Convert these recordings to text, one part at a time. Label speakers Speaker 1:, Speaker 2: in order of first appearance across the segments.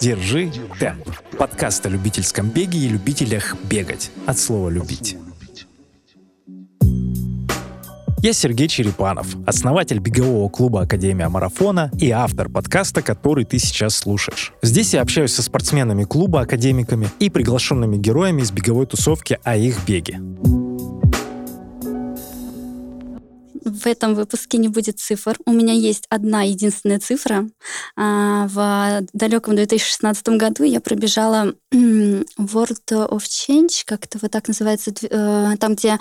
Speaker 1: Держи темп. Подкаст о любительском беге и любителях бегать. От слова «любить». Я Сергей Черепанов, основатель бегового клуба Академия Марафона и автор подкаста, который ты сейчас слушаешь. Здесь я общаюсь со спортсменами клуба, академиками и приглашенными героями из беговой тусовки о их беге.
Speaker 2: В этом выпуске не будет цифр. У меня есть одна единственная цифра. А, в далеком 2016 году я пробежала World of Change, как это вот так называется, э, там, где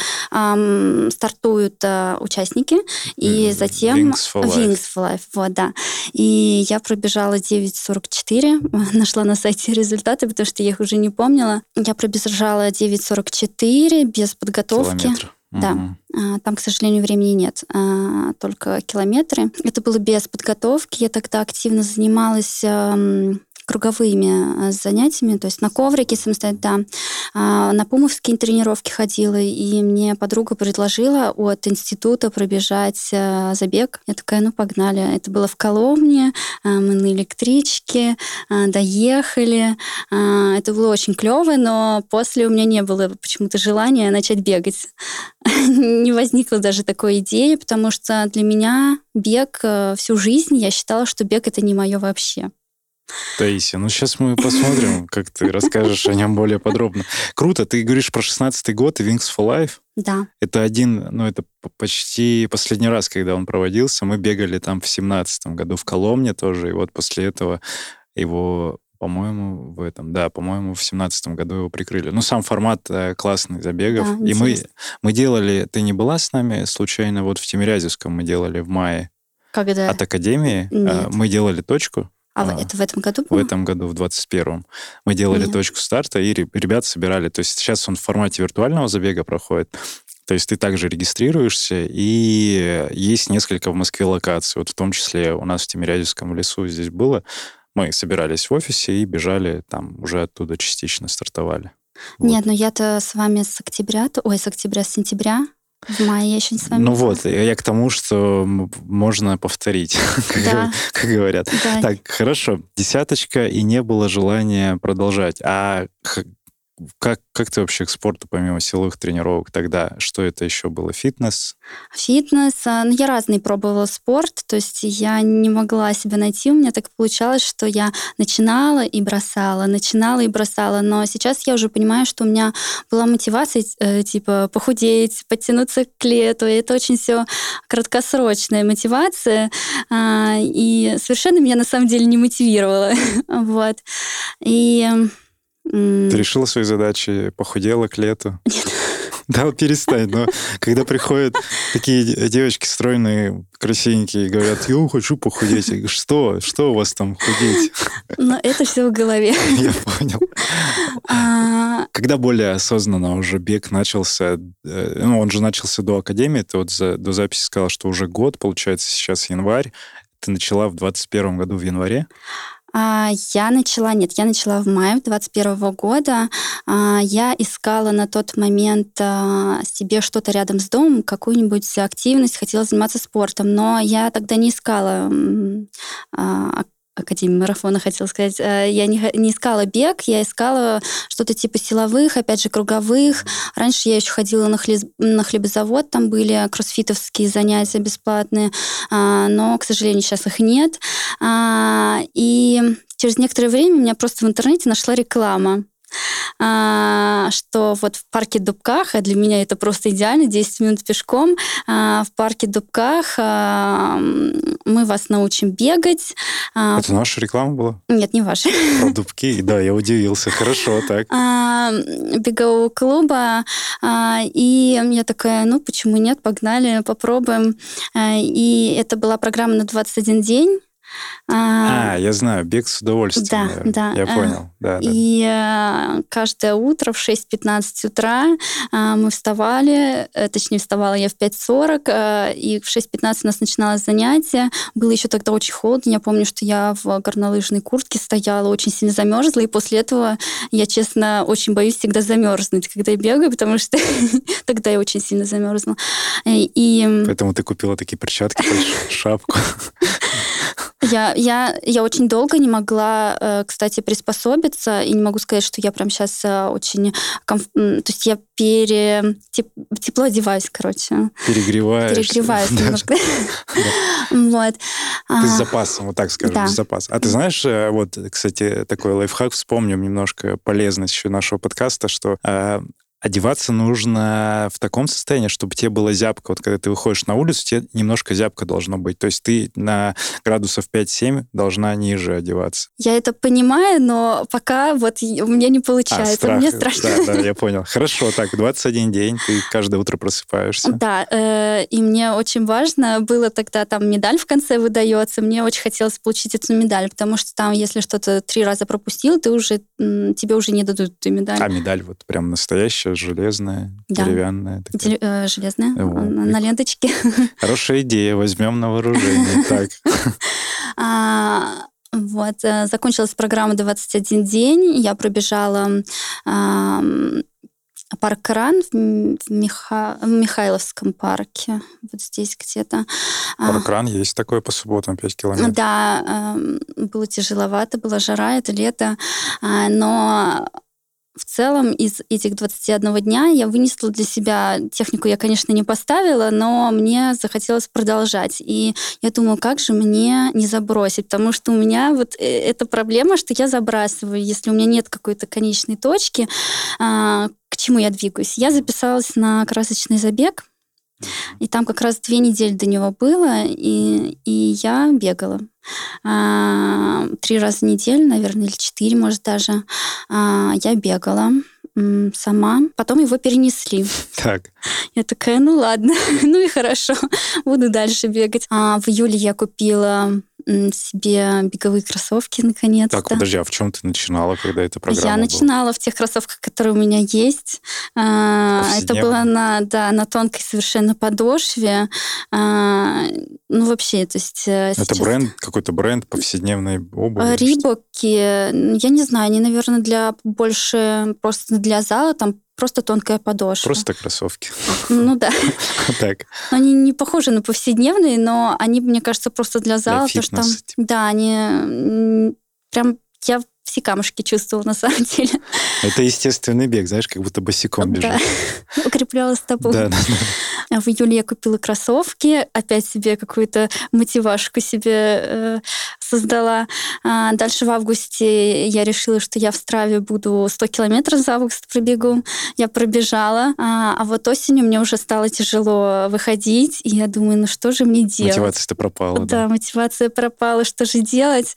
Speaker 2: стартуют uh, участники, и затем...
Speaker 3: Wings for Life.
Speaker 2: Wings for Life, вот, да. И я пробежала 9.44, нашла на сайте результаты, потому что я их уже не помнила. Я пробежала 9.44 без подготовки.
Speaker 3: Километр.
Speaker 2: Да, угу. там, к сожалению, времени нет, а, только километры. Это было без подготовки. Я тогда активно занималась круговыми э, занятиями, то есть на коврике самостоятельно, да. А, на пумовские тренировки ходила, и мне подруга предложила от института пробежать э, забег. Я такая, ну, погнали. Это было в Коломне, э, мы на электричке, доехали. Это было очень клево, но после у меня не было почему-то желания начать бегать. не возникло даже такой идеи, потому что для меня бег всю жизнь, я считала, что бег это не мое вообще.
Speaker 3: Таисия, ну сейчас мы посмотрим, как ты расскажешь о нем более подробно. Круто, ты говоришь про 16-й год и Wings for Life.
Speaker 2: Да.
Speaker 3: Это один, ну это почти последний раз, когда он проводился. Мы бегали там в 17 году в Коломне тоже, и вот после этого его по-моему, в этом, да, по-моему, в семнадцатом году его прикрыли. Ну, сам формат э, классный забегов. Да, и мы, мы делали... Ты не была с нами случайно? Вот в Тимирязевском мы делали в мае.
Speaker 2: Когда?
Speaker 3: От Академии. Э,
Speaker 2: Нет.
Speaker 3: Мы делали точку.
Speaker 2: А, а это в этом году
Speaker 3: было? В этом году, в 21-м. Мы делали Нет. точку старта, и ребят собирали. То есть сейчас он в формате виртуального забега проходит. То есть ты также регистрируешься, и есть несколько в Москве локаций. Вот в том числе у нас в Тимирязевском лесу здесь было. Мы собирались в офисе и бежали, там уже оттуда частично стартовали.
Speaker 2: Нет, вот. но я-то с вами с октября, ой, с октября, с сентября в мае я еще не с вами.
Speaker 3: Ну вот, я к тому, что можно повторить, да. как, говорят. Да. Так, хорошо, десяточка, и не было желания продолжать. А как, как ты вообще к спорту, помимо силовых тренировок, тогда? Что это еще было? Фитнес?
Speaker 2: Фитнес. А, ну, я разный пробовала спорт, то есть я не могла себя найти. У меня так получалось, что я начинала и бросала, начинала и бросала. Но сейчас я уже понимаю, что у меня была мотивация, э, типа, похудеть, подтянуться к лету. И это очень все краткосрочная мотивация. А, и совершенно меня на самом деле не мотивировала. вот. И
Speaker 3: ты решила свои задачи, похудела к лету?
Speaker 2: Нет.
Speaker 3: Да, перестань. Но когда приходят такие девочки стройные, красивенькие, говорят, я хочу похудеть. Я говорю, что? Что у вас там худеть?
Speaker 2: Ну, это все в голове.
Speaker 3: Я понял. А... Когда более осознанно уже бег начался, э, ну, он же начался до академии, ты вот за, до записи сказала, что уже год, получается, сейчас январь. Ты начала в 21 году в январе?
Speaker 2: А, я начала, нет, я начала в мае 2021 года. А, я искала на тот момент а, себе что-то рядом с домом, какую-нибудь активность, хотела заниматься спортом, но я тогда не искала Академии марафона, хотела сказать. Э, я не, не искала бег, я искала что-то типа силовых, опять же, круговых. Раньше я еще ходила на, хлеб, на хлебозавод, там были кроссфитовские занятия бесплатные, а, но, к сожалению, сейчас их нет. А, и через некоторое время у меня просто в интернете нашла реклама что вот в парке Дубках, а для меня это просто идеально, 10 минут пешком, а, в парке Дубках а, мы вас научим бегать.
Speaker 3: Это наша реклама была?
Speaker 2: Нет, не ваша.
Speaker 3: Про Дубки, да, я удивился. Хорошо, так.
Speaker 2: Бегового клуба. И я такая, ну, почему нет, погнали, попробуем. И это была программа на 21 день.
Speaker 3: А, а, я знаю, бег с удовольствием.
Speaker 2: Да, наверное. да.
Speaker 3: Я а, понял, да.
Speaker 2: И да. каждое утро в 6.15 утра а, мы вставали, э, точнее, вставала я в 5.40, и в 6.15 у нас начиналось занятие. Было еще тогда очень холодно. Я помню, что я в горнолыжной куртке стояла, очень сильно замерзла, и после этого я, честно, очень боюсь всегда замерзнуть, когда я бегаю, потому что тогда я очень сильно замерзла. И...
Speaker 3: Поэтому ты купила такие перчатки, шапку.
Speaker 2: Я, я, я очень долго не могла, э, кстати, приспособиться, и не могу сказать, что я прям сейчас э, очень... Комф... То есть я пере... Теп... тепло одеваюсь, короче.
Speaker 3: Перегреваешь.
Speaker 2: Перегреваюсь немножко. Вот.
Speaker 3: Ты с запасом, вот так скажем, с запасом. А ты знаешь, э, вот, кстати, такой лайфхак, вспомним немножко полезность еще нашего подкаста, что одеваться нужно в таком состоянии, чтобы тебе было зябко. Вот когда ты выходишь на улицу, тебе немножко зябко должно быть. То есть ты на градусов 5-7 должна ниже одеваться.
Speaker 2: Я это понимаю, но пока вот у меня не получается. А, страх. Мне страшно.
Speaker 3: Да, да, я понял. Хорошо, так, 21 день, ты каждое утро просыпаешься.
Speaker 2: Да, э, и мне очень важно было тогда, там медаль в конце выдается, мне очень хотелось получить эту медаль, потому что там, если что-то три раза пропустил, ты уже, тебе уже не дадут эту медаль.
Speaker 3: А медаль вот прям настоящая, железная, да. деревянная.
Speaker 2: Такая. Э, железная, вот. на ленточке.
Speaker 3: Хорошая идея, возьмем на вооружение. Так.
Speaker 2: А, вот, э, закончилась программа 21 день, я пробежала парк Кран в, Миха... в Михайловском парке, вот здесь где-то.
Speaker 3: Парк Кран есть такой по субботам, 5 километров.
Speaker 2: Да, было тяжеловато, была жара, это лето, а, но в целом из этих 21 дня я вынесла для себя технику, я, конечно, не поставила, но мне захотелось продолжать. И я думаю, как же мне не забросить, потому что у меня вот э, эта проблема, что я забрасываю, если у меня нет какой-то конечной точки, а, к чему я двигаюсь. Я записалась на красочный забег, и там как раз две недели до него было, и, и я бегала. А, три раза в неделю, наверное, или четыре, может, даже. А, я бегала сама. Потом его перенесли.
Speaker 3: Так.
Speaker 2: Я такая, ну ладно, ну и хорошо, буду дальше бегать. А в июле я купила себе беговые кроссовки наконец-то.
Speaker 3: Так, подожди, а в чем ты начинала, когда эта программа
Speaker 2: Я
Speaker 3: была?
Speaker 2: начинала в тех кроссовках, которые у меня есть. А, это было на, да, на тонкой совершенно подошве. А, ну, вообще, то есть... Э,
Speaker 3: это сейчас... бренд, какой-то бренд повседневной обуви?
Speaker 2: Рибоки, я не знаю, они, наверное, для больше просто для зала, там просто тонкая подошва.
Speaker 3: Просто кроссовки.
Speaker 2: Ну да.
Speaker 3: Так.
Speaker 2: Они не похожи на повседневные, но они, мне кажется, просто для зала. Для потому что там, да, они прям я все камушки чувствовала на самом деле.
Speaker 3: Это естественный бег, знаешь, как будто босиком бежишь.
Speaker 2: Да, укрепляла стопу. Да, да, да. В июле я купила кроссовки, опять себе какую-то мотивашку себе э, создала. А дальше в августе я решила, что я в Страве буду 100 километров за август пробегу. Я пробежала, а, а вот осенью мне уже стало тяжело выходить, и я думаю, ну что же мне делать?
Speaker 3: Мотивация-то пропала.
Speaker 2: Да, да, мотивация пропала, что же делать?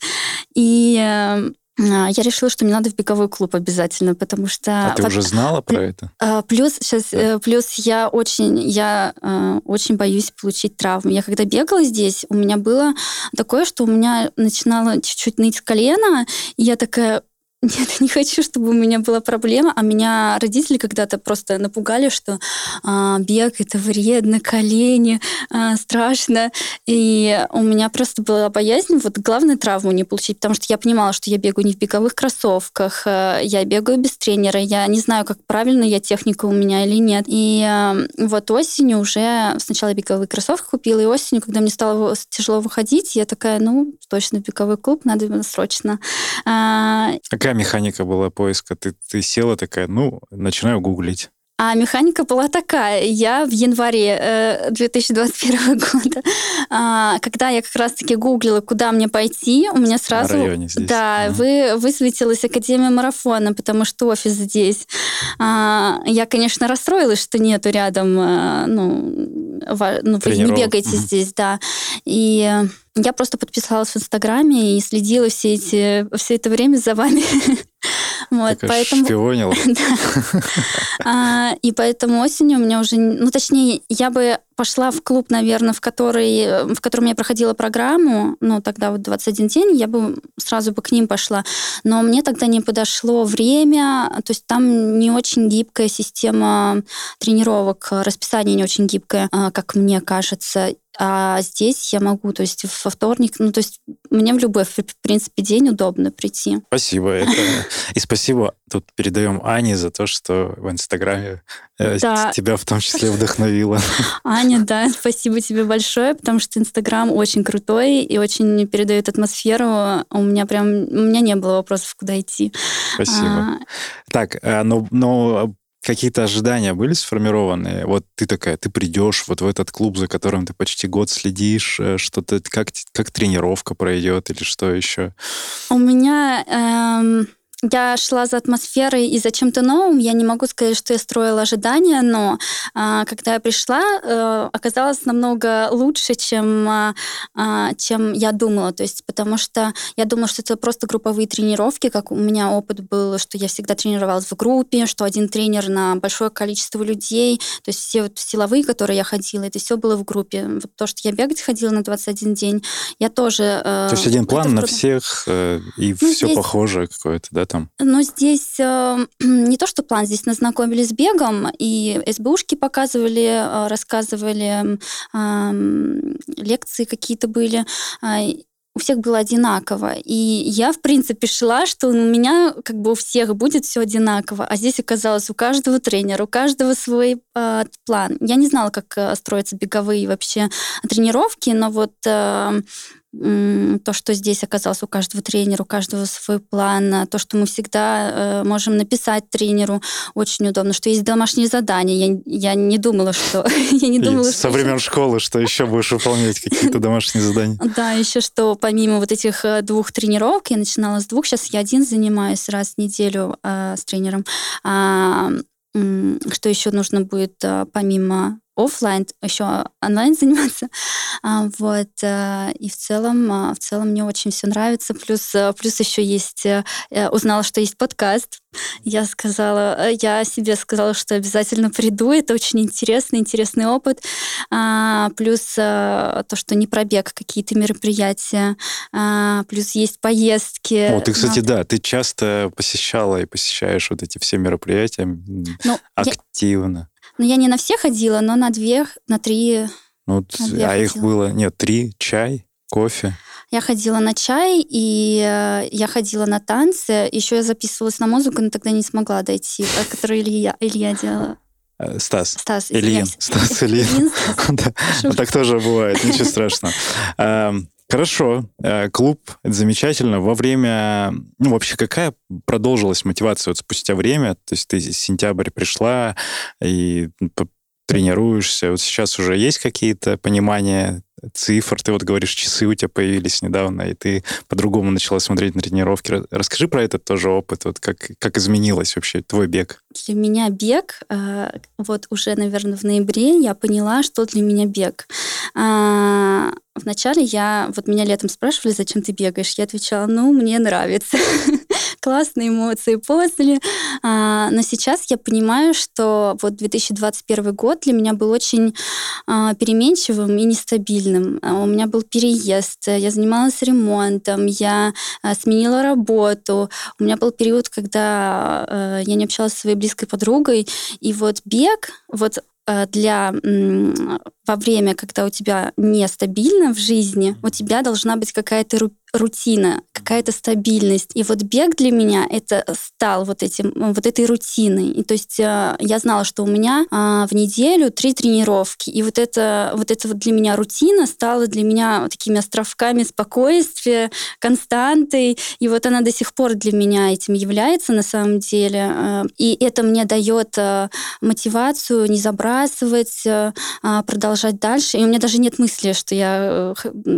Speaker 2: И э, а, я решила, что мне надо в беговой клуб обязательно, потому что...
Speaker 3: А ты уже знала про это?
Speaker 2: А, плюс сейчас, да. Э, плюс я очень, я э, очень боюсь получить травму. Я когда бегала здесь, у меня было такое, что у меня начинало чуть-чуть ныть колено, и я такая, нет, не хочу, чтобы у меня была проблема. А меня родители когда-то просто напугали, что а, бег это вредно, колени, а, страшно. И у меня просто была боязнь вот главную травму не получить, потому что я понимала, что я бегаю не в беговых кроссовках, а, я бегаю без тренера, я не знаю, как правильно я техника у меня или нет. И а, вот осенью уже сначала беговые кроссовки купила, и осенью, когда мне стало тяжело выходить, я такая, ну, точно беговой клуб, надо срочно.
Speaker 3: А, Какая механика была поиска? Ты, ты села такая, ну, начинаю гуглить.
Speaker 2: А механика была такая. Я в январе э, 2021 года, э, когда я как раз-таки гуглила, куда мне пойти, у меня сразу...
Speaker 3: На районе здесь.
Speaker 2: Да, ага. вы, высветилась Академия марафона, потому что офис здесь. Э, я, конечно, расстроилась, что нету рядом, э, ну, ну вы не бегаете угу. здесь, да. И... Я просто подписалась в Инстаграме и следила все, эти, все это время за вами.
Speaker 3: Вот, так поэтому... шпионила.
Speaker 2: а, и поэтому осенью у меня уже... Ну, точнее, я бы пошла в клуб, наверное, в, который, в котором я проходила программу, ну, тогда вот 21 день, я бы сразу бы к ним пошла. Но мне тогда не подошло время, то есть там не очень гибкая система тренировок, расписание не очень гибкое, а, как мне кажется. А здесь я могу, то есть во вторник, ну, то есть мне в любой, в принципе, день удобно прийти.
Speaker 3: Спасибо. Это... И спасибо тут передаем Ане за то, что в Инстаграме э, да. тебя в том числе вдохновила.
Speaker 2: Аня, да, спасибо тебе большое, потому что Инстаграм очень крутой и очень передает атмосферу. У меня прям, у меня не было вопросов, куда идти.
Speaker 3: Спасибо. А... Так, но, но какие-то ожидания были сформированы? Вот ты такая, ты придешь вот в этот клуб, за которым ты почти год следишь, э, что-то, как, как тренировка пройдет или что еще?
Speaker 2: У меня... Эм я шла за атмосферой и за чем-то новым. Я не могу сказать, что я строила ожидания, но а, когда я пришла, а, оказалось намного лучше, чем, а, а, чем я думала. То есть, потому что я думала, что это просто групповые тренировки, как у меня опыт был, что я всегда тренировалась в группе, что один тренер на большое количество людей. То есть все вот силовые, которые я ходила, это все было в группе. Вот то, что я бегать ходила на 21 день, я тоже...
Speaker 3: Э, то есть один план на всех, э, и ну, все здесь... похоже какое-то, да, там?
Speaker 2: Но здесь э, не то, что план, здесь нас знакомили с бегом, и СБУшки показывали, э, рассказывали, э, лекции какие-то были. Э, у всех было одинаково. И я, в принципе, шла, что у меня как бы у всех будет все одинаково. А здесь оказалось у каждого тренера, у каждого свой э, план. Я не знала, как э, строятся беговые вообще тренировки, но вот э, то, что здесь оказалось у каждого тренера, у каждого свой план, а то, что мы всегда э, можем написать тренеру, очень удобно, что есть домашние задания. Я, я не думала, что... я не думала,
Speaker 3: Со времен школы, что еще будешь выполнять какие-то домашние задания.
Speaker 2: Да, еще что помимо вот этих э, двух тренировок, я начинала с двух, сейчас я один занимаюсь раз в неделю э, с тренером. А, что еще нужно будет помимо офлайн, еще онлайн заниматься. А, вот. Э, и в целом, а, в целом мне очень все нравится. Плюс, э, плюс еще есть, э, узнала, что есть подкаст. Я сказала, я себе сказала, что обязательно приду. Это очень интересный, интересный опыт. А, плюс то, что не пробег, какие-то мероприятия. Плюс есть поездки.
Speaker 3: О, ты, кстати, да, ты часто посещала и посещаешь вот эти все мероприятия ну, активно.
Speaker 2: Ну, я не на все ходила, но на две, на три.
Speaker 3: Ну, на две а ходила. их было, нет, три, чай, кофе.
Speaker 2: Я ходила на чай, и э, я ходила на танцы. Еще я записывалась на музыку, но тогда не смогла дойти, которую Илья, Илья делала.
Speaker 3: Э, Стас.
Speaker 2: Стас,
Speaker 3: Ильин. Стас Ильин. Так тоже бывает, ничего страшного. Хорошо, э, клуб, это замечательно. Во время, ну вообще какая продолжилась мотивация вот спустя время? То есть ты сентябрь пришла и тренируешься. Вот сейчас уже есть какие-то понимания цифр? Ты вот говоришь, часы у тебя появились недавно, и ты по-другому начала смотреть на тренировки. Расскажи про этот тоже опыт, вот как, как изменилось вообще твой бег?
Speaker 2: Для меня бег, э, вот уже, наверное, в ноябре я поняла, что для меня бег. Вначале я, вот меня летом спрашивали, зачем ты бегаешь? Я отвечала, ну, мне нравится. Классные эмоции после. А, но сейчас я понимаю, что вот 2021 год для меня был очень а, переменчивым и нестабильным. А, у меня был переезд, я занималась ремонтом, я а, сменила работу. У меня был период, когда а, я не общалась со своей близкой подругой, и вот бег, вот для во время, когда у тебя нестабильно в жизни, у тебя должна быть какая-то рутина, какая-то стабильность. И вот бег для меня это стал вот этим, вот этой рутиной. И то есть э, я знала, что у меня а, в неделю три тренировки. И вот это вот это вот для меня рутина стала для меня вот такими островками спокойствия, константой. И вот она до сих пор для меня этим является на самом деле. Э, и это мне дает э, мотивацию не забрасывать, а, продолжать дальше. И у меня даже нет мысли, что я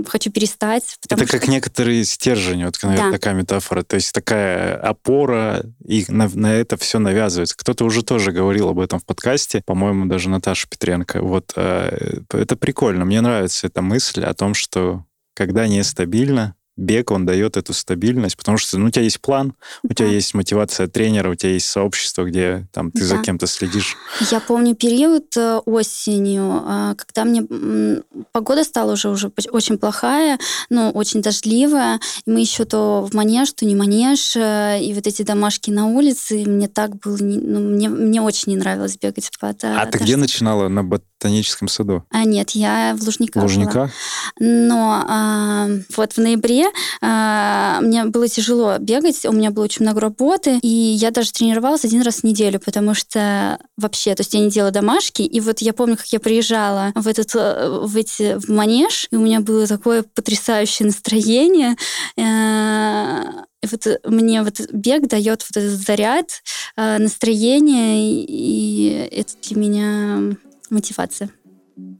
Speaker 2: хочу перестать.
Speaker 3: Это как некоторые некоторый стержень, вот, наверное, да. такая метафора. То есть такая опора, и на, на это все навязывается. Кто-то уже тоже говорил об этом в подкасте, по-моему, даже Наташа Петренко. Вот э, это прикольно. Мне нравится эта мысль о том, что когда нестабильно, бег, он дает эту стабильность, потому что ну, у тебя есть план, у тебя есть мотивация тренера, у тебя есть сообщество, где там ты да. за кем-то следишь.
Speaker 2: Я помню период э, осенью, э, когда мне погода стала уже, уже очень плохая, ну, очень дождливая, и мы еще то в манеж, то не манеж, э, и вот эти домашки на улице, и мне так было, ну, мне, мне очень не нравилось бегать под
Speaker 3: А ты где начинала? На, бат ботаническом саду?
Speaker 2: А нет, я в Лужниках.
Speaker 3: В Лужниках?
Speaker 2: Но а, вот в ноябре а, мне было тяжело бегать, у меня было очень много работы, и я даже тренировалась один раз в неделю, потому что вообще, то есть я не делала домашки, и вот я помню, как я приезжала в этот э, в эти в манеж, и у меня было такое потрясающее настроение. Э, и вот мне вот бег дает вот этот заряд, э, настроение, и это для меня мотивация.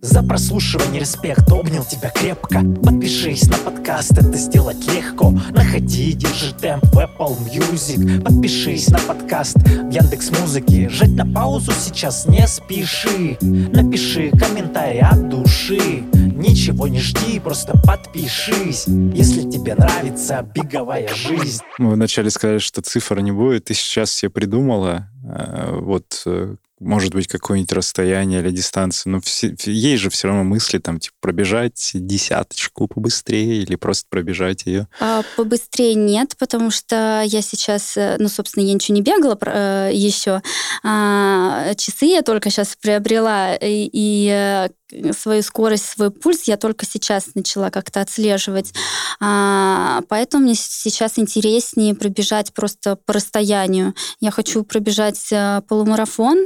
Speaker 1: За прослушивание респект, обнял тебя крепко. Подпишись на подкаст, это сделать легко. Находи, держи темп в Apple Music. Подпишись на подкаст в Яндекс Музыке Жать на паузу сейчас не спеши. Напиши комментарий от души. Ничего не жди, просто подпишись. Если тебе нравится беговая жизнь.
Speaker 3: Мы вначале сказали, что цифр не будет Ты сейчас себе придумала э, вот э, может быть, какое-нибудь расстояние или дистанция, но все, есть же все равно мысли, там, типа, пробежать десяточку побыстрее или просто пробежать ее?
Speaker 2: А, побыстрее нет, потому что я сейчас, э, ну, собственно, я ничего не бегала э, еще. А, часы я только сейчас приобрела, и, и э, свою скорость, свой пульс я только сейчас начала как-то отслеживать. А, поэтому мне сейчас интереснее пробежать просто по расстоянию. Я хочу пробежать э, полумарафон.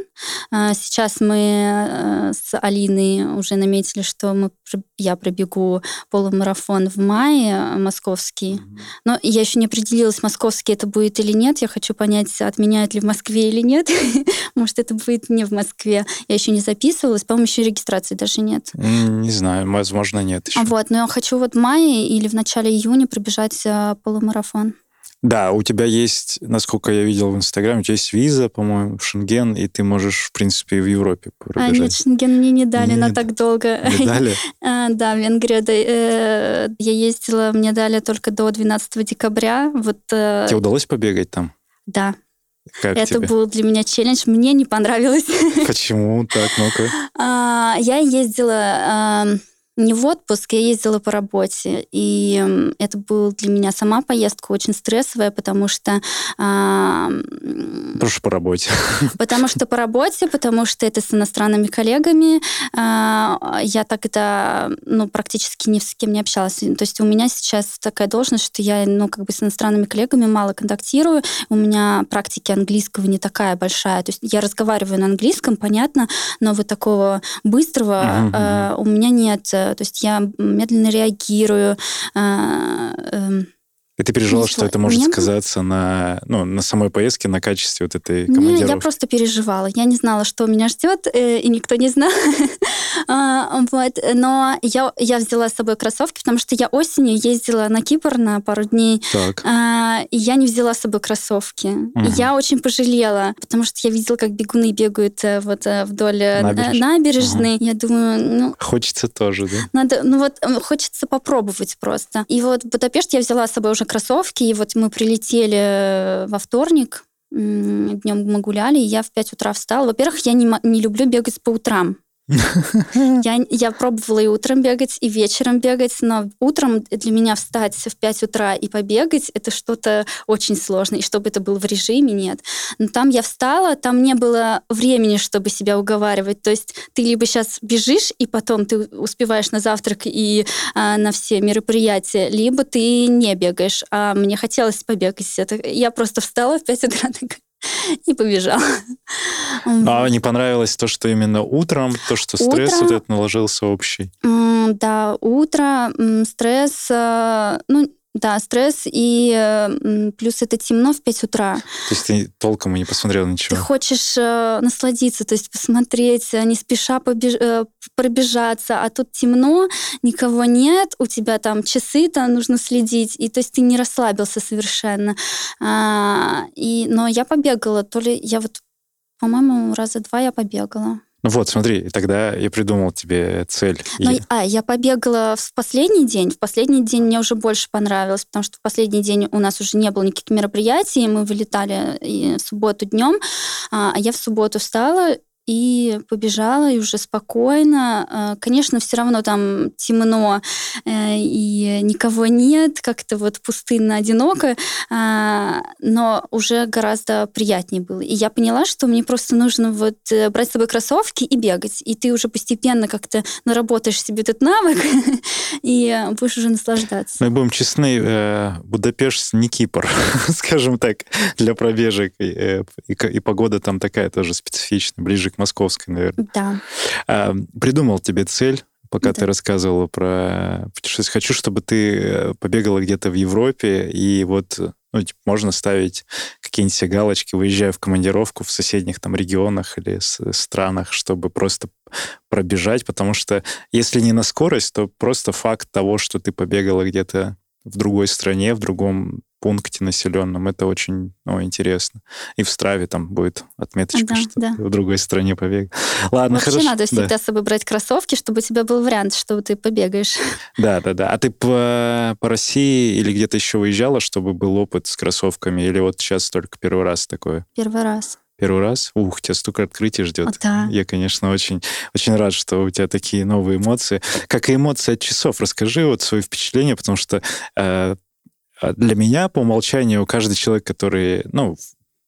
Speaker 2: А, сейчас мы э, с Алиной уже наметили, что мы, я пробегу полумарафон в мае московский. Но я еще не определилась, московский это будет или нет. Я хочу понять, отменяют ли в Москве или нет. Может, это будет не в Москве. Я еще не записывалась. По-моему, еще регистрации даже нет.
Speaker 3: Не знаю, возможно, нет еще.
Speaker 2: Вот, но я хочу вот в мае или в начале июня пробежать э, полумарафон.
Speaker 3: Да, у тебя есть, насколько я видел в Инстаграме, у тебя есть виза, по-моему, в Шенген, и ты можешь, в принципе, в Европе пробежать.
Speaker 2: А, нет, Шенген мне не дали не, на так долго.
Speaker 3: Не дали?
Speaker 2: А, да, в Венгрию да, э, я ездила, мне дали только до 12 декабря. Вот,
Speaker 3: э, Тебе удалось побегать там?
Speaker 2: Да.
Speaker 3: Как
Speaker 2: Это
Speaker 3: тебе?
Speaker 2: был для меня челлендж. Мне не понравилось.
Speaker 3: Почему? Так, ну-ка.
Speaker 2: А, я ездила не в отпуск, я ездила по работе. И это была для меня сама поездка очень стрессовая, потому что... А,
Speaker 3: Прошу по работе.
Speaker 2: Потому что по работе, потому что это с иностранными коллегами. А, я тогда ну, практически ни с кем не общалась. То есть у меня сейчас такая должность, что я ну, как бы с иностранными коллегами мало контактирую. У меня практики английского не такая большая. То есть я разговариваю на английском, понятно, но вот такого быстрого а, у меня нет то есть я медленно реагирую.
Speaker 3: И ты переживала, что это может сказаться на, ну, на самой поездке, на качестве вот этой командировки?
Speaker 2: Нет, я просто переживала. Я не знала, что меня ждет, э, и никто не знал. а, вот. Но я, я взяла с собой кроссовки, потому что я осенью ездила на Кипр на пару дней,
Speaker 3: так.
Speaker 2: А, и я не взяла с собой кроссовки. Угу. И я очень пожалела, потому что я видела, как бегуны бегают э, вот э, вдоль Набережной. набережной. Угу. Я думаю, ну...
Speaker 3: Хочется тоже, да?
Speaker 2: Надо, ну вот, хочется попробовать просто. И вот в Будапешт я взяла с собой уже кроссовки, и вот мы прилетели э, во вторник, днем мы гуляли, и я в 5 утра встала. Во-первых, я не, не люблю бегать по утрам. Я, я пробовала и утром бегать, и вечером бегать, но утром для меня встать в 5 утра и побегать — это что-то очень сложное, и чтобы это было в режиме, нет. Но там я встала, там не было времени, чтобы себя уговаривать. То есть ты либо сейчас бежишь, и потом ты успеваешь на завтрак и а, на все мероприятия, либо ты не бегаешь. А мне хотелось побегать. Это, я просто встала в 5 утра, такая, и побежал.
Speaker 3: А не понравилось то, что именно утром, то, что стресс вот этот наложился общий?
Speaker 2: Да, утро, стресс, э, ну, да, стресс, и плюс это темно в 5 утра. То
Speaker 3: есть ты толком и не посмотрела ничего?
Speaker 2: Ты хочешь э, насладиться, то есть посмотреть, э, не спеша побеж... э, пробежаться, а тут темно, никого нет, у тебя там часы, там нужно следить, и то есть ты не расслабился совершенно. А, и, но я побегала, то ли я вот, по-моему, раза два я побегала.
Speaker 3: Ну вот, смотри, тогда я придумал тебе цель.
Speaker 2: Но, и... А, я побегала в последний день. В последний день мне уже больше понравилось, потому что в последний день у нас уже не было никаких мероприятий, мы вылетали в субботу днем, а, а я в субботу встала, и побежала, и уже спокойно. А, конечно, все равно там темно, э, и никого нет, как-то вот пустынно, одиноко, а, но уже гораздо приятнее было. И я поняла, что мне просто нужно вот э, брать с собой кроссовки и бегать. И ты уже постепенно как-то наработаешь себе этот навык, и будешь уже наслаждаться.
Speaker 3: Мы будем честны, э, Будапешт не Кипр, скажем так, для пробежек. И погода там такая тоже специфичная, ближе к московской, наверное.
Speaker 2: Да.
Speaker 3: А, придумал тебе цель, пока да. ты рассказывала про путешествие. Хочу, чтобы ты э, побегала где-то в Европе, и вот ну, типа, можно ставить какие-нибудь себе галочки, выезжая в командировку в соседних там регионах или странах, чтобы просто пробежать, потому что если не на скорость, то просто факт того, что ты побегала где-то в другой стране, в другом пункте населенном. Это очень ну, интересно. И в Страве там будет отметочка, да, что да. в другой стране побег. Ладно,
Speaker 2: Вообще
Speaker 3: хорошо.
Speaker 2: надо всегда да. с собой брать кроссовки, чтобы у тебя был вариант, что ты побегаешь.
Speaker 3: Да, да, да. А ты по, по России или где-то еще выезжала, чтобы был опыт с кроссовками? Или вот сейчас только первый раз такое?
Speaker 2: Первый раз.
Speaker 3: Первый раз? Ух, тебя столько открытий ждет.
Speaker 2: Да.
Speaker 3: Я, конечно, очень, очень рад, что у тебя такие новые эмоции. Как и эмоции от часов. Расскажи вот свои впечатления, потому что э, а для меня по умолчанию каждый человек, который, ну,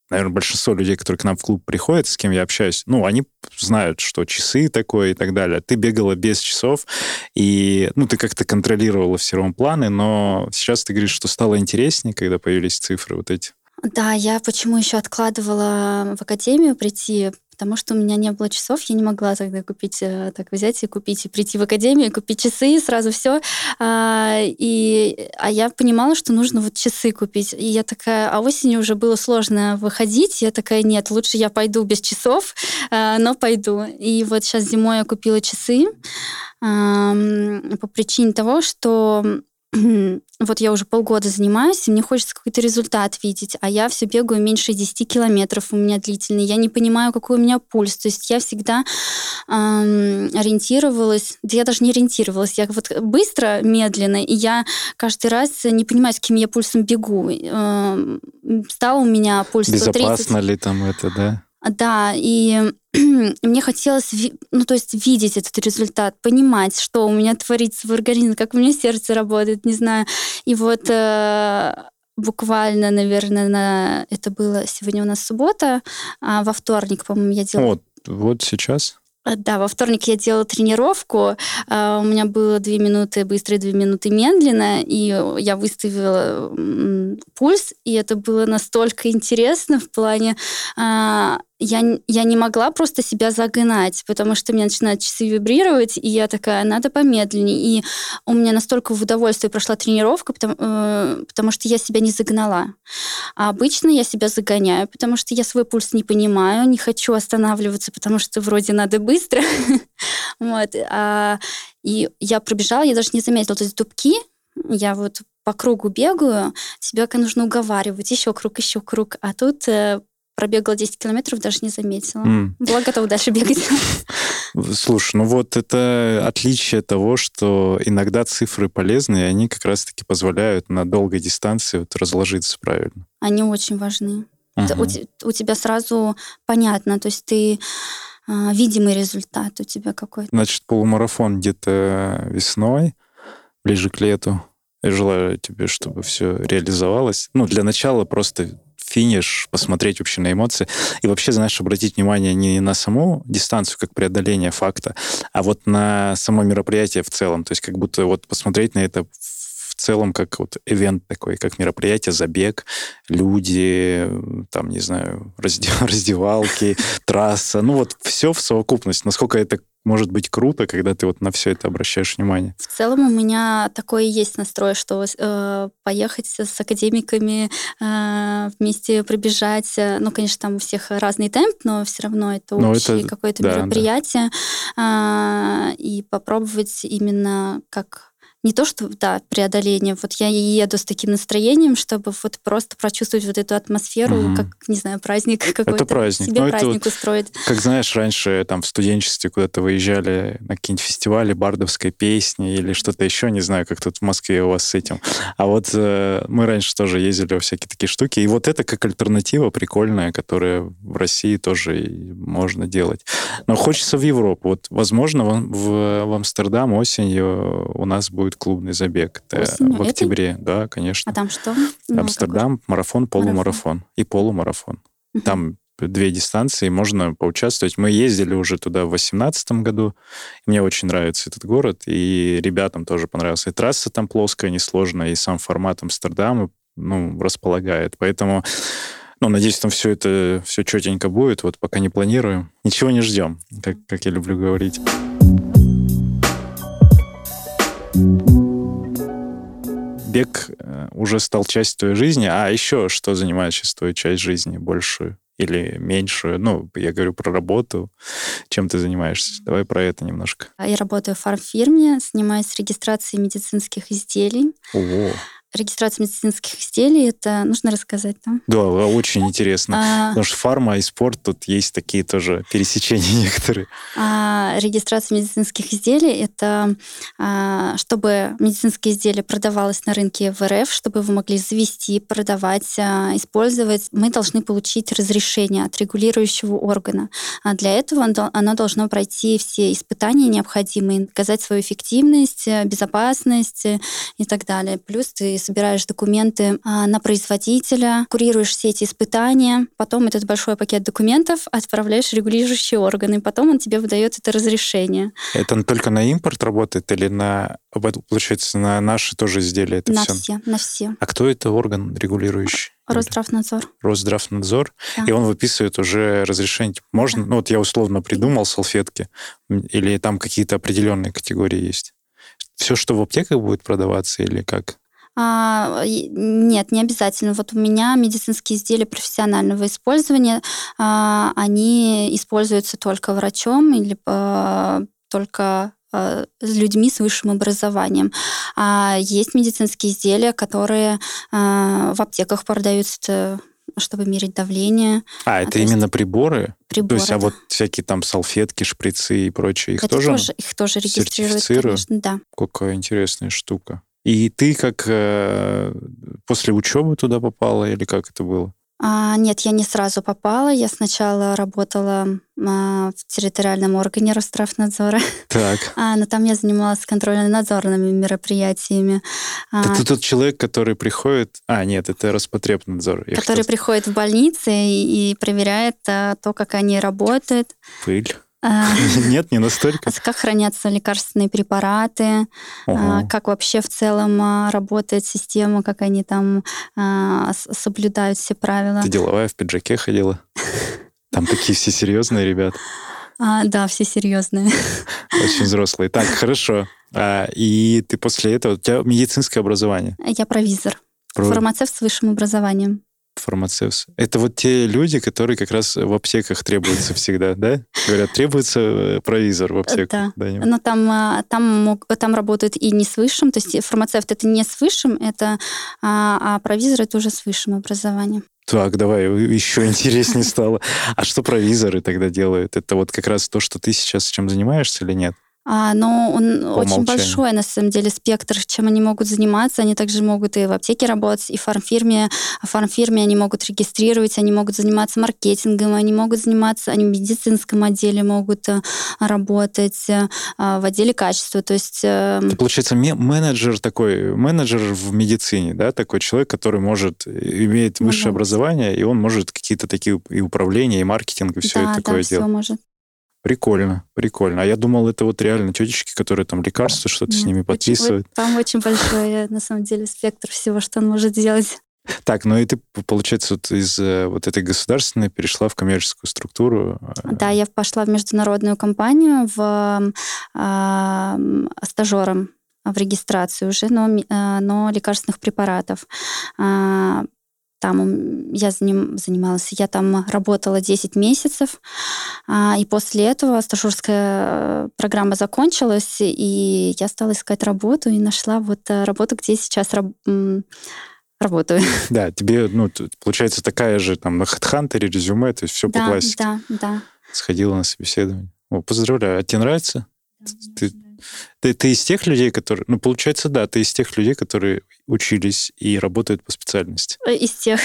Speaker 3: наверное, большинство людей, которые к нам в клуб приходят, с кем я общаюсь, ну, они знают, что часы такое и так далее. Ты бегала без часов, и, ну, ты как-то контролировала все равно планы, но сейчас ты говоришь, что стало интереснее, когда появились цифры вот эти.
Speaker 2: Да, я почему еще откладывала в академию прийти, потому что у меня не было часов, я не могла тогда купить, э, так взять и купить, и прийти в академию, купить часы, сразу все. А, и, а я понимала, что нужно вот часы купить. И я такая, а осенью уже было сложно выходить, я такая, нет, лучше я пойду без часов, а, но пойду. И вот сейчас зимой я купила часы по причине того, что вот я уже полгода занимаюсь, и мне хочется какой-то результат видеть, а я все бегаю меньше 10 километров у меня длительный. Я не понимаю, какой у меня пульс. То есть я всегда эм, ориентировалась, да я даже не ориентировалась, я вот быстро, медленно, и я каждый раз не понимаю, с каким я пульсом бегу. Эм, стал у меня пульс
Speaker 3: Безопасно 130. Безопасно ли там это, да?
Speaker 2: Да, и мне хотелось, ну, то есть видеть этот результат, понимать, что у меня творится в организме, как у меня сердце работает, не знаю. И вот э, буквально, наверное, на... это было сегодня у нас суббота, а во вторник, по-моему, я делала...
Speaker 3: Вот, вот сейчас?
Speaker 2: Э, да, во вторник я делала тренировку. Э, у меня было две минуты быстро и две минуты медленно, и я выставила пульс, и это было настолько интересно в плане а, я, я не могла просто себя загнать, потому что у меня начинают часы вибрировать, и я такая, надо помедленнее. И у меня настолько в удовольствие прошла тренировка, потому, э, потому что я себя не загнала. А обычно я себя загоняю, потому что я свой пульс не понимаю, не хочу останавливаться, потому что вроде надо быстро. вот. а, и я пробежала, я даже не заметила, то есть дубки, я вот по кругу бегаю, себя нужно уговаривать, еще круг, еще круг. А тут э, пробегала 10 километров, даже не заметила. Mm. Была готова дальше бегать.
Speaker 3: Слушай, ну вот это отличие того, что иногда цифры полезны, и они как раз-таки позволяют на долгой дистанции вот разложиться правильно.
Speaker 2: Они очень важны. Uh-huh. У, у тебя сразу понятно, то есть ты а, видимый результат у тебя какой-то.
Speaker 3: Значит, полумарафон где-то весной, ближе к лету. Я желаю тебе, чтобы все реализовалось. Ну, для начала просто финиш, посмотреть вообще на эмоции. И вообще, знаешь, обратить внимание не на саму дистанцию как преодоление факта, а вот на само мероприятие в целом. То есть как будто вот посмотреть на это в целом как вот ивент такой, как мероприятие, забег, люди, там, не знаю, раздевалки, трасса, ну вот все в совокупности. Насколько это может быть круто, когда ты вот на все это обращаешь внимание.
Speaker 2: В целом у меня такой есть настрой, что э, поехать с академиками э, вместе пробежать. Э, ну, конечно, там у всех разный темп, но все равно это но общее какое-то да, мероприятие. Да. Э, и попробовать именно как не то, что, да, преодоление. Вот я еду с таким настроением, чтобы вот просто прочувствовать вот эту атмосферу, угу. как, не знаю, праздник какой-то.
Speaker 3: Это праздник.
Speaker 2: Себе
Speaker 3: ну,
Speaker 2: праздник
Speaker 3: это вот,
Speaker 2: устроить.
Speaker 3: Как знаешь, раньше там в студенчестве куда-то выезжали на какие-нибудь фестивали бардовской песни или что-то еще, не знаю, как тут в Москве у вас с этим. А вот э, мы раньше тоже ездили во всякие такие штуки. И вот это как альтернатива прикольная, которая в России тоже можно делать. Но хочется в Европу. Вот, возможно, в, в, в Амстердам осенью у нас будет клубный забег.
Speaker 2: Осенью?
Speaker 3: в октябре, это? да, конечно.
Speaker 2: А там что?
Speaker 3: Ну, Амстердам, какой? марафон, полумарафон марафон. и полумарафон. Угу. Там две дистанции, можно поучаствовать. Мы ездили уже туда в 2018 году. Мне очень нравится этот город, и ребятам тоже понравился. И трасса там плоская, несложная, и сам формат Амстердама ну, располагает. Поэтому ну, надеюсь, там все это, все четенько будет. Вот пока не планируем. Ничего не ждем, как, как я люблю говорить. Бег э, уже стал частью твоей жизни, а еще что занимает сейчас твою часть жизни большую или меньшую? Ну, я говорю про работу. Чем ты занимаешься? Давай про это немножко.
Speaker 2: Я работаю в фармфирме, занимаюсь регистрацией медицинских изделий.
Speaker 3: Ого
Speaker 2: регистрация медицинских изделий, это нужно рассказать, да?
Speaker 3: Да, очень интересно. А... Потому что фарма и спорт, тут есть такие тоже пересечения некоторые.
Speaker 2: А, регистрация медицинских изделий, это а, чтобы медицинские изделия продавалось на рынке в РФ, чтобы вы могли завести, продавать, а, использовать, мы должны получить разрешение от регулирующего органа. А для этого оно должно пройти все испытания необходимые, доказать свою эффективность, безопасность и так далее. Плюс ты собираешь документы а, на производителя, курируешь все эти испытания, потом этот большой пакет документов отправляешь в регулирующие органы, потом он тебе выдает это разрешение.
Speaker 3: Это только на импорт работает или на, получается, на наши тоже изделия? Это
Speaker 2: на
Speaker 3: все?
Speaker 2: все, на все.
Speaker 3: А кто это орган регулирующий?
Speaker 2: Росздравнадзор.
Speaker 3: Росздравнадзор. Да. И он выписывает уже разрешение. Можно, да. ну вот я условно придумал салфетки, или там какие-то определенные категории есть? Все, что в аптеках будет продаваться, или как?
Speaker 2: А, нет, не обязательно. Вот у меня медицинские изделия профессионального использования, а, они используются только врачом или а, только а, с людьми с высшим образованием. А есть медицинские изделия, которые а, в аптеках продаются чтобы мерить давление.
Speaker 3: А, это а, именно есть... приборы?
Speaker 2: Приборы,
Speaker 3: То есть,
Speaker 2: да.
Speaker 3: а вот всякие там салфетки, шприцы и прочее, их
Speaker 2: это
Speaker 3: тоже,
Speaker 2: тоже их тоже регистрируют, конечно, да.
Speaker 3: Какая интересная штука. И ты как э, после учебы туда попала или как это было?
Speaker 2: А, нет, я не сразу попала. Я сначала работала а, в территориальном органе Росздравнадзора.
Speaker 3: Так.
Speaker 2: А, но там я занималась контрольно-надзорными мероприятиями.
Speaker 3: А, это тот человек, который приходит... А, нет, это Роспотребнадзор.
Speaker 2: Я который хотел... приходит в больницы и, и проверяет а, то, как они работают.
Speaker 3: Пыль. А, Нет, не настолько.
Speaker 2: Как хранятся лекарственные препараты, а, как вообще в целом а, работает система, как они там соблюдают все правила.
Speaker 3: Ты деловая в пиджаке ходила? Там такие все серьезные ребята.
Speaker 2: А, да, все серьезные.
Speaker 3: Очень взрослые. Так, хорошо. А, и ты после этого... У тебя медицинское образование?
Speaker 2: Я провизор. Про... Фармацевт с высшим образованием
Speaker 3: фармацевт. Это вот те люди, которые как раз в аптеках требуются всегда, да? Говорят, требуется э, провизор в аптеку.
Speaker 2: Да, но там, а, там, там работают и не с высшим, то есть фармацевт это не с высшим, это, а, а провизор это уже с высшим образованием.
Speaker 3: Так, давай, еще интереснее стало. А что провизоры тогда делают? Это вот как раз то, что ты сейчас чем занимаешься или нет?
Speaker 2: А, но он По очень умолчанию. большой, на самом деле, спектр, чем они могут заниматься. Они также могут и в аптеке работать, и в фармфирме. В фармфирме они могут регистрировать, они могут заниматься маркетингом, они могут заниматься, они в медицинском отделе могут а, работать, а, в отделе качества. То есть... А...
Speaker 3: Это, получается, менеджер такой, менеджер в медицине, да, такой человек, который может, имеет высшее может. образование, и он может какие-то такие и управления, и маркетинг, и все
Speaker 2: да,
Speaker 3: это такое
Speaker 2: да,
Speaker 3: делать.
Speaker 2: Все может.
Speaker 3: Прикольно, прикольно. А я думал, это вот реально тетечки, которые там лекарства, что-то Нет, с ними подписывают.
Speaker 2: Там очень большой, на самом деле, спектр всего, что он может сделать.
Speaker 3: Так, ну и ты, получается, вот из э, вот этой государственной перешла в коммерческую структуру.
Speaker 2: Э. Да, я пошла в международную компанию в э, стажером в регистрацию уже, но, э, но лекарственных препаратов. Э, там я заним, занималась, я там работала 10 месяцев, а, и после этого стажерская программа закончилась, и я стала искать работу, и нашла вот работу, где сейчас раб работаю.
Speaker 3: Да, тебе, ну, получается, такая же там на HeadHunter, резюме, то есть все
Speaker 2: да,
Speaker 3: по классике.
Speaker 2: Да, да.
Speaker 3: Сходила на собеседование. О, поздравляю. А тебе нравится? Да, ты, ты, ты из тех людей, которые... Ну, получается, да, ты из тех людей, которые учились и работают по специальности.
Speaker 2: Э, из тех.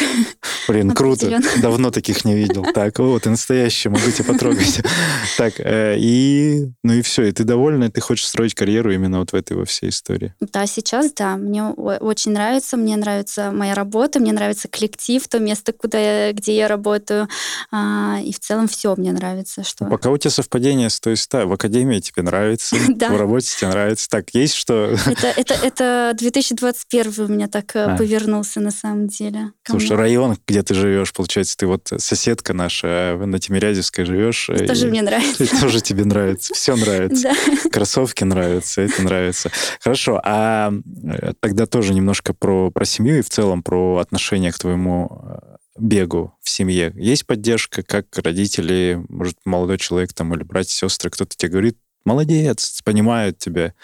Speaker 3: Блин, круто. Давно таких не видел. Так, вот, ты настоящий, могу тебя потрогать. Так, э, и... Ну и все, и ты довольна, ты хочешь строить карьеру именно вот в этой во всей истории.
Speaker 2: Да, сейчас, да. Мне очень нравится, мне нравится моя работа, мне нравится коллектив, то место, куда я, где я работаю. А, и в целом все мне нравится. Что...
Speaker 3: Пока у тебя совпадение с той ста, в академии тебе нравится, в работе тебе нравится. Так, есть что...
Speaker 2: Это, это, это 2021 первый у меня так э, а. повернулся на самом деле.
Speaker 3: Слушай, район, где ты живешь, получается, ты вот соседка наша а на Тимирязевской живешь.
Speaker 2: Это тоже мне нравится.
Speaker 3: Это тоже тебе нравится. Все нравится. Кроссовки нравятся, это нравится. Хорошо, а э, тогда тоже немножко про, про семью и в целом про отношение к твоему э, бегу в семье. Есть поддержка, как родители, может, молодой человек там или братья, сестры, кто-то тебе говорит, молодец, понимают тебя,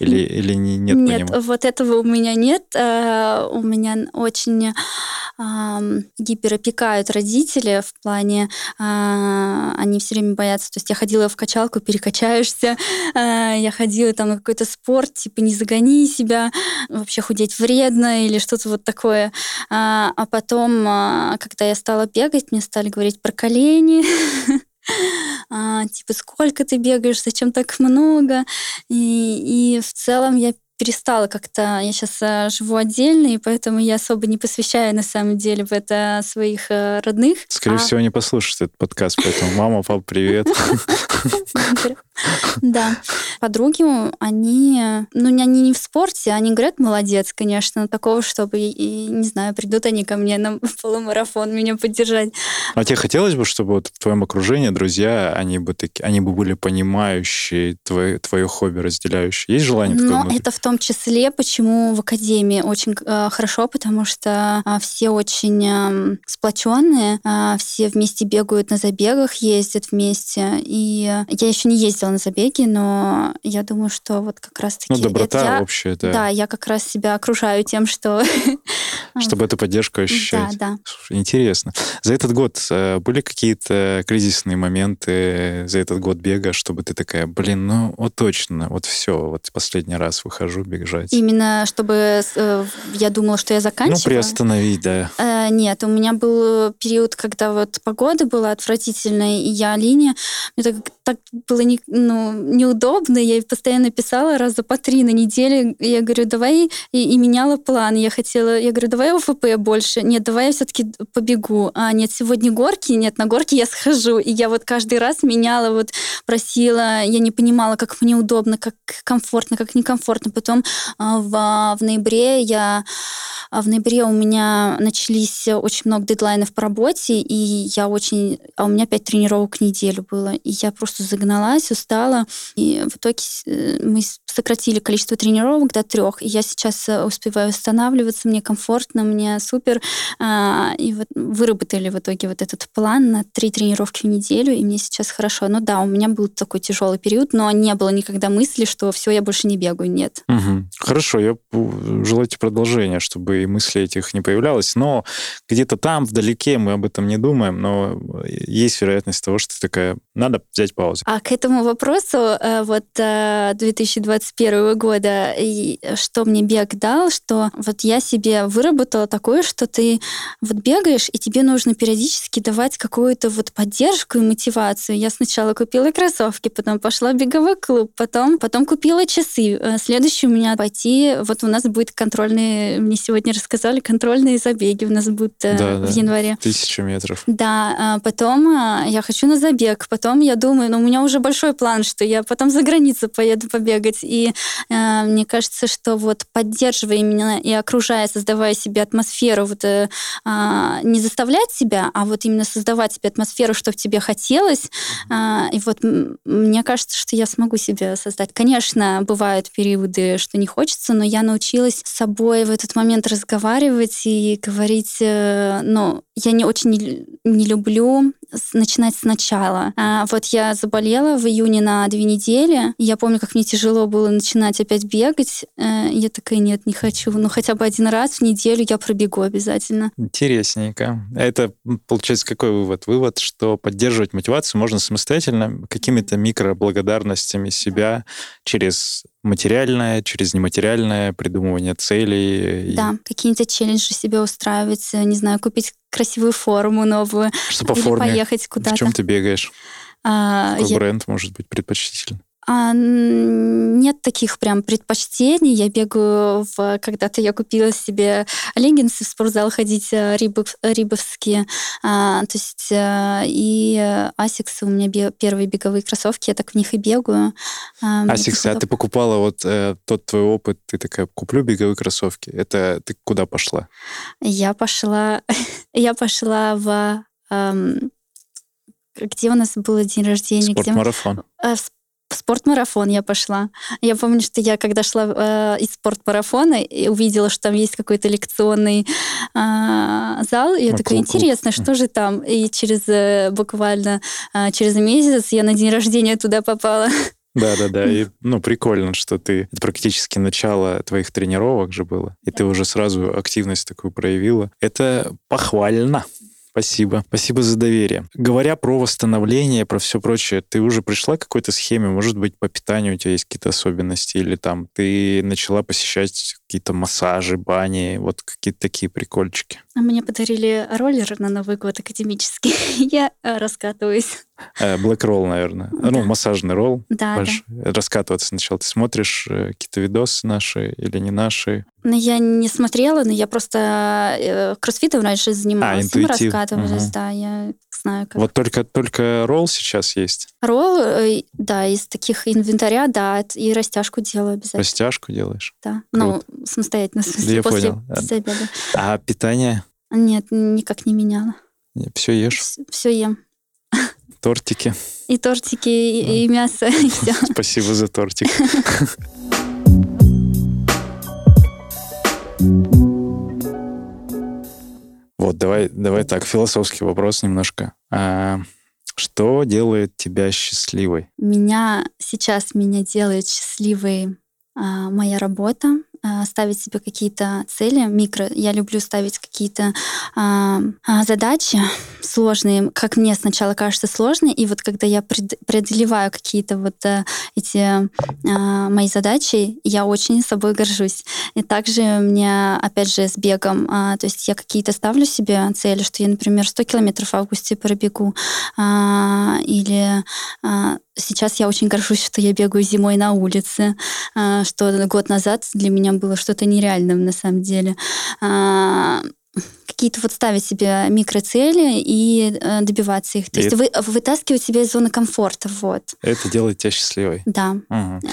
Speaker 3: или, или не, нет
Speaker 2: Нет, понимания? вот этого у меня нет. Э, у меня очень гиперопекают родители в плане, а, они все время боятся. То есть я ходила в качалку, перекачаешься, а, я ходила там на какой-то спорт, типа не загони себя, вообще худеть вредно или что-то вот такое. А потом, когда я стала бегать, мне стали говорить про колени, а, типа, сколько ты бегаешь, зачем так много? И, и в целом я перестала как-то... Я сейчас э, живу отдельно, и поэтому я особо не посвящаю, на самом деле, в это своих э, родных.
Speaker 3: Скорее а... всего, не послушают этот подкаст, поэтому мама, папа, привет.
Speaker 2: Да. Подруги, они, ну, они не в спорте, они говорят, молодец, конечно, но такого, чтобы, и, не знаю, придут они ко мне на полумарафон меня поддержать.
Speaker 3: А тебе хотелось бы, чтобы вот в твоем окружении друзья, они бы, таки, они бы были понимающие твое, твое хобби, разделяющие? Есть желание
Speaker 2: такое? Ну, это в том числе, почему в академии очень э, хорошо, потому что э, все очень э, сплоченные, э, все вместе бегают на забегах, ездят вместе. И я еще не ездила на забеги, но я думаю, что вот как раз-таки...
Speaker 3: Ну, доброта я, общая, да.
Speaker 2: Да, я как раз себя окружаю тем, что...
Speaker 3: Чтобы эту поддержку ощущать.
Speaker 2: Да, да.
Speaker 3: Интересно. За этот год э, были какие-то кризисные моменты за этот год бега, чтобы ты такая, блин, ну вот точно, вот все, вот последний раз выхожу хожу бежать.
Speaker 2: Именно чтобы э, я думала, что я заканчиваю?
Speaker 3: Ну, приостановить, да.
Speaker 2: Э, нет, у меня был период, когда вот погода была отвратительная, и я линия, мне так, так было не, ну, неудобно, я постоянно писала раза по три на неделю, я говорю, давай, и, и меняла план, я хотела, я говорю, давай ОФП больше, нет, давай я все-таки побегу, а нет, сегодня горки, нет, на горке я схожу, и я вот каждый раз меняла, вот просила, я не понимала, как мне удобно, как комфортно, как некомфортно, потом а, в, в ноябре я а, в ноябре у меня начались очень много дедлайнов по работе, и я очень... А у меня пять тренировок в неделю было. И я просто загналась, устала. И в итоге э, мы сократили количество тренировок до трех. И я сейчас э, успеваю восстанавливаться, мне комфортно, мне супер. И вот выработали в итоге вот этот план на три тренировки в неделю, и мне сейчас хорошо. Ну да, у меня был такой тяжелый период, но не было никогда мысли, что все, я больше не бегаю. Нет.
Speaker 3: Угу. Хорошо, я желаю тебе продолжения, чтобы и мыслей этих не появлялось, но где-то там, вдалеке, мы об этом не думаем, но есть вероятность того, что ты такая, надо взять паузу.
Speaker 2: А к этому вопросу, э, вот 2021 э, года, и что мне бег дал, что вот я себе выработала такое, что ты вот бегаешь, и тебе нужно периодически давать какую-то вот поддержку и мотивацию. Я сначала купила кроссовки, потом пошла в беговой клуб, потом, потом купила часы. Э, следующий у меня пойти, вот у нас будет контрольный, мне сегодня рассказали, контрольные забеги у нас будут да, в да. январе.
Speaker 3: Тысячу метров.
Speaker 2: Да, потом я хочу на забег, потом я думаю, но у меня уже большой план, что я потом за границу поеду побегать. И э, мне кажется, что вот поддерживая именно и окружая, создавая себе атмосферу, вот э, э, не заставлять себя, а вот именно создавать себе атмосферу, что в тебе хотелось. Э, и вот мне кажется, что я смогу себе создать. Конечно, бывают периоды, что не хочется, но я научилась с собой в этот момент разговаривать и говорить, э, ну, я не очень не, не люблю начинать сначала. А вот я заболела в июне на две недели. Я помню, как мне тяжело было начинать опять бегать. Э, я такая, нет, не хочу. Ну, хотя бы один раз в неделю я пробегу обязательно.
Speaker 3: Интересненько. Это, получается, какой вывод? Вывод, что поддерживать мотивацию можно самостоятельно какими-то микроблагодарностями себя через материальное, через нематериальное придумывание целей.
Speaker 2: Да, и... какие-то челленджи себе устраивать, не знаю, купить красивую форму новую.
Speaker 3: Что по или форме?
Speaker 2: поехать куда-то.
Speaker 3: В чем ты бегаешь? А, Какой я... бренд может быть предпочтительный?
Speaker 2: А, нет таких прям предпочтений. Я бегаю в... Когда-то я купила себе леггинсы в спортзал ходить э, рибов, рибовские. А, то есть а, и асиксы у меня бе, первые беговые кроссовки, я так в них и бегаю.
Speaker 3: Асиксы, а ты покупала вот э, тот твой опыт, ты такая, куплю беговые кроссовки. Это ты куда пошла?
Speaker 2: Я пошла... я пошла в... Эм, где у нас был день рождения?
Speaker 3: Спортмарафон.
Speaker 2: Где... Э, в спортмарафон я пошла. Я помню, что я когда шла э, из спортмарафона и увидела, что там есть какой-то лекционный э, зал, и я а, такая, интересно, что же там? И через э, буквально э, через месяц я на день рождения туда попала.
Speaker 3: Да, да, да. И, ну, прикольно, что ты это практически начало твоих тренировок же было, и ты уже сразу активность такую проявила. Это похвально. Спасибо. Спасибо за доверие. Говоря про восстановление, про все прочее, ты уже пришла к какой-то схеме? Может быть, по питанию у тебя есть какие-то особенности? Или там ты начала посещать какие-то массажи, бани, вот какие-то такие прикольчики?
Speaker 2: А мне подарили роллер на Новый год академический. Я э, раскатываюсь.
Speaker 3: Э, Black Roll, наверное. Да. Ну, массажный ролл.
Speaker 2: Да,
Speaker 3: Больш... да. Раскатываться сначала. Ты смотришь э, какие-то видосы наши или не наши?
Speaker 2: Ну, я не смотрела, но я просто кроссфитом раньше занималась. А, интуитив. Мы раскатывались, угу. да, я знаю как.
Speaker 3: Вот только, только ролл сейчас есть?
Speaker 2: Ролл, да, из таких инвентаря, да, и растяжку делаю обязательно.
Speaker 3: Растяжку делаешь?
Speaker 2: Да. Ну, Круто. Ну, самостоятельно, в смысле,
Speaker 3: я
Speaker 2: после,
Speaker 3: понял. после обеда. А питание?
Speaker 2: Нет, никак не меняла.
Speaker 3: Все ешь?
Speaker 2: Все, все ем.
Speaker 3: Тортики?
Speaker 2: И тортики, и, и мясо, и все.
Speaker 3: Спасибо за тортик. Вот, давай, давай так, философский вопрос немножко. А, что делает тебя счастливой?
Speaker 2: Меня сейчас меня делает счастливой а, моя работа, а, ставить себе какие-то цели, микро. Я люблю ставить какие-то а, а, задачи сложные, как мне сначала кажется сложные, и вот когда я преодолеваю какие-то вот а, эти а, мои задачи, я очень собой горжусь. И также мне, опять же, с бегом, а, то есть я какие-то ставлю себе цели, что я, например, 100 километров в августе пробегу, а, или а, сейчас я очень горжусь, что я бегаю зимой на улице, а, что год назад для меня было что-то нереальным на самом деле. А, какие-то вот ставить себе микроцели и э, добиваться их. То и есть это... вы, вытаскивать себя из зоны комфорта. Вот.
Speaker 3: Это делает тебя счастливой.
Speaker 2: Да. Угу.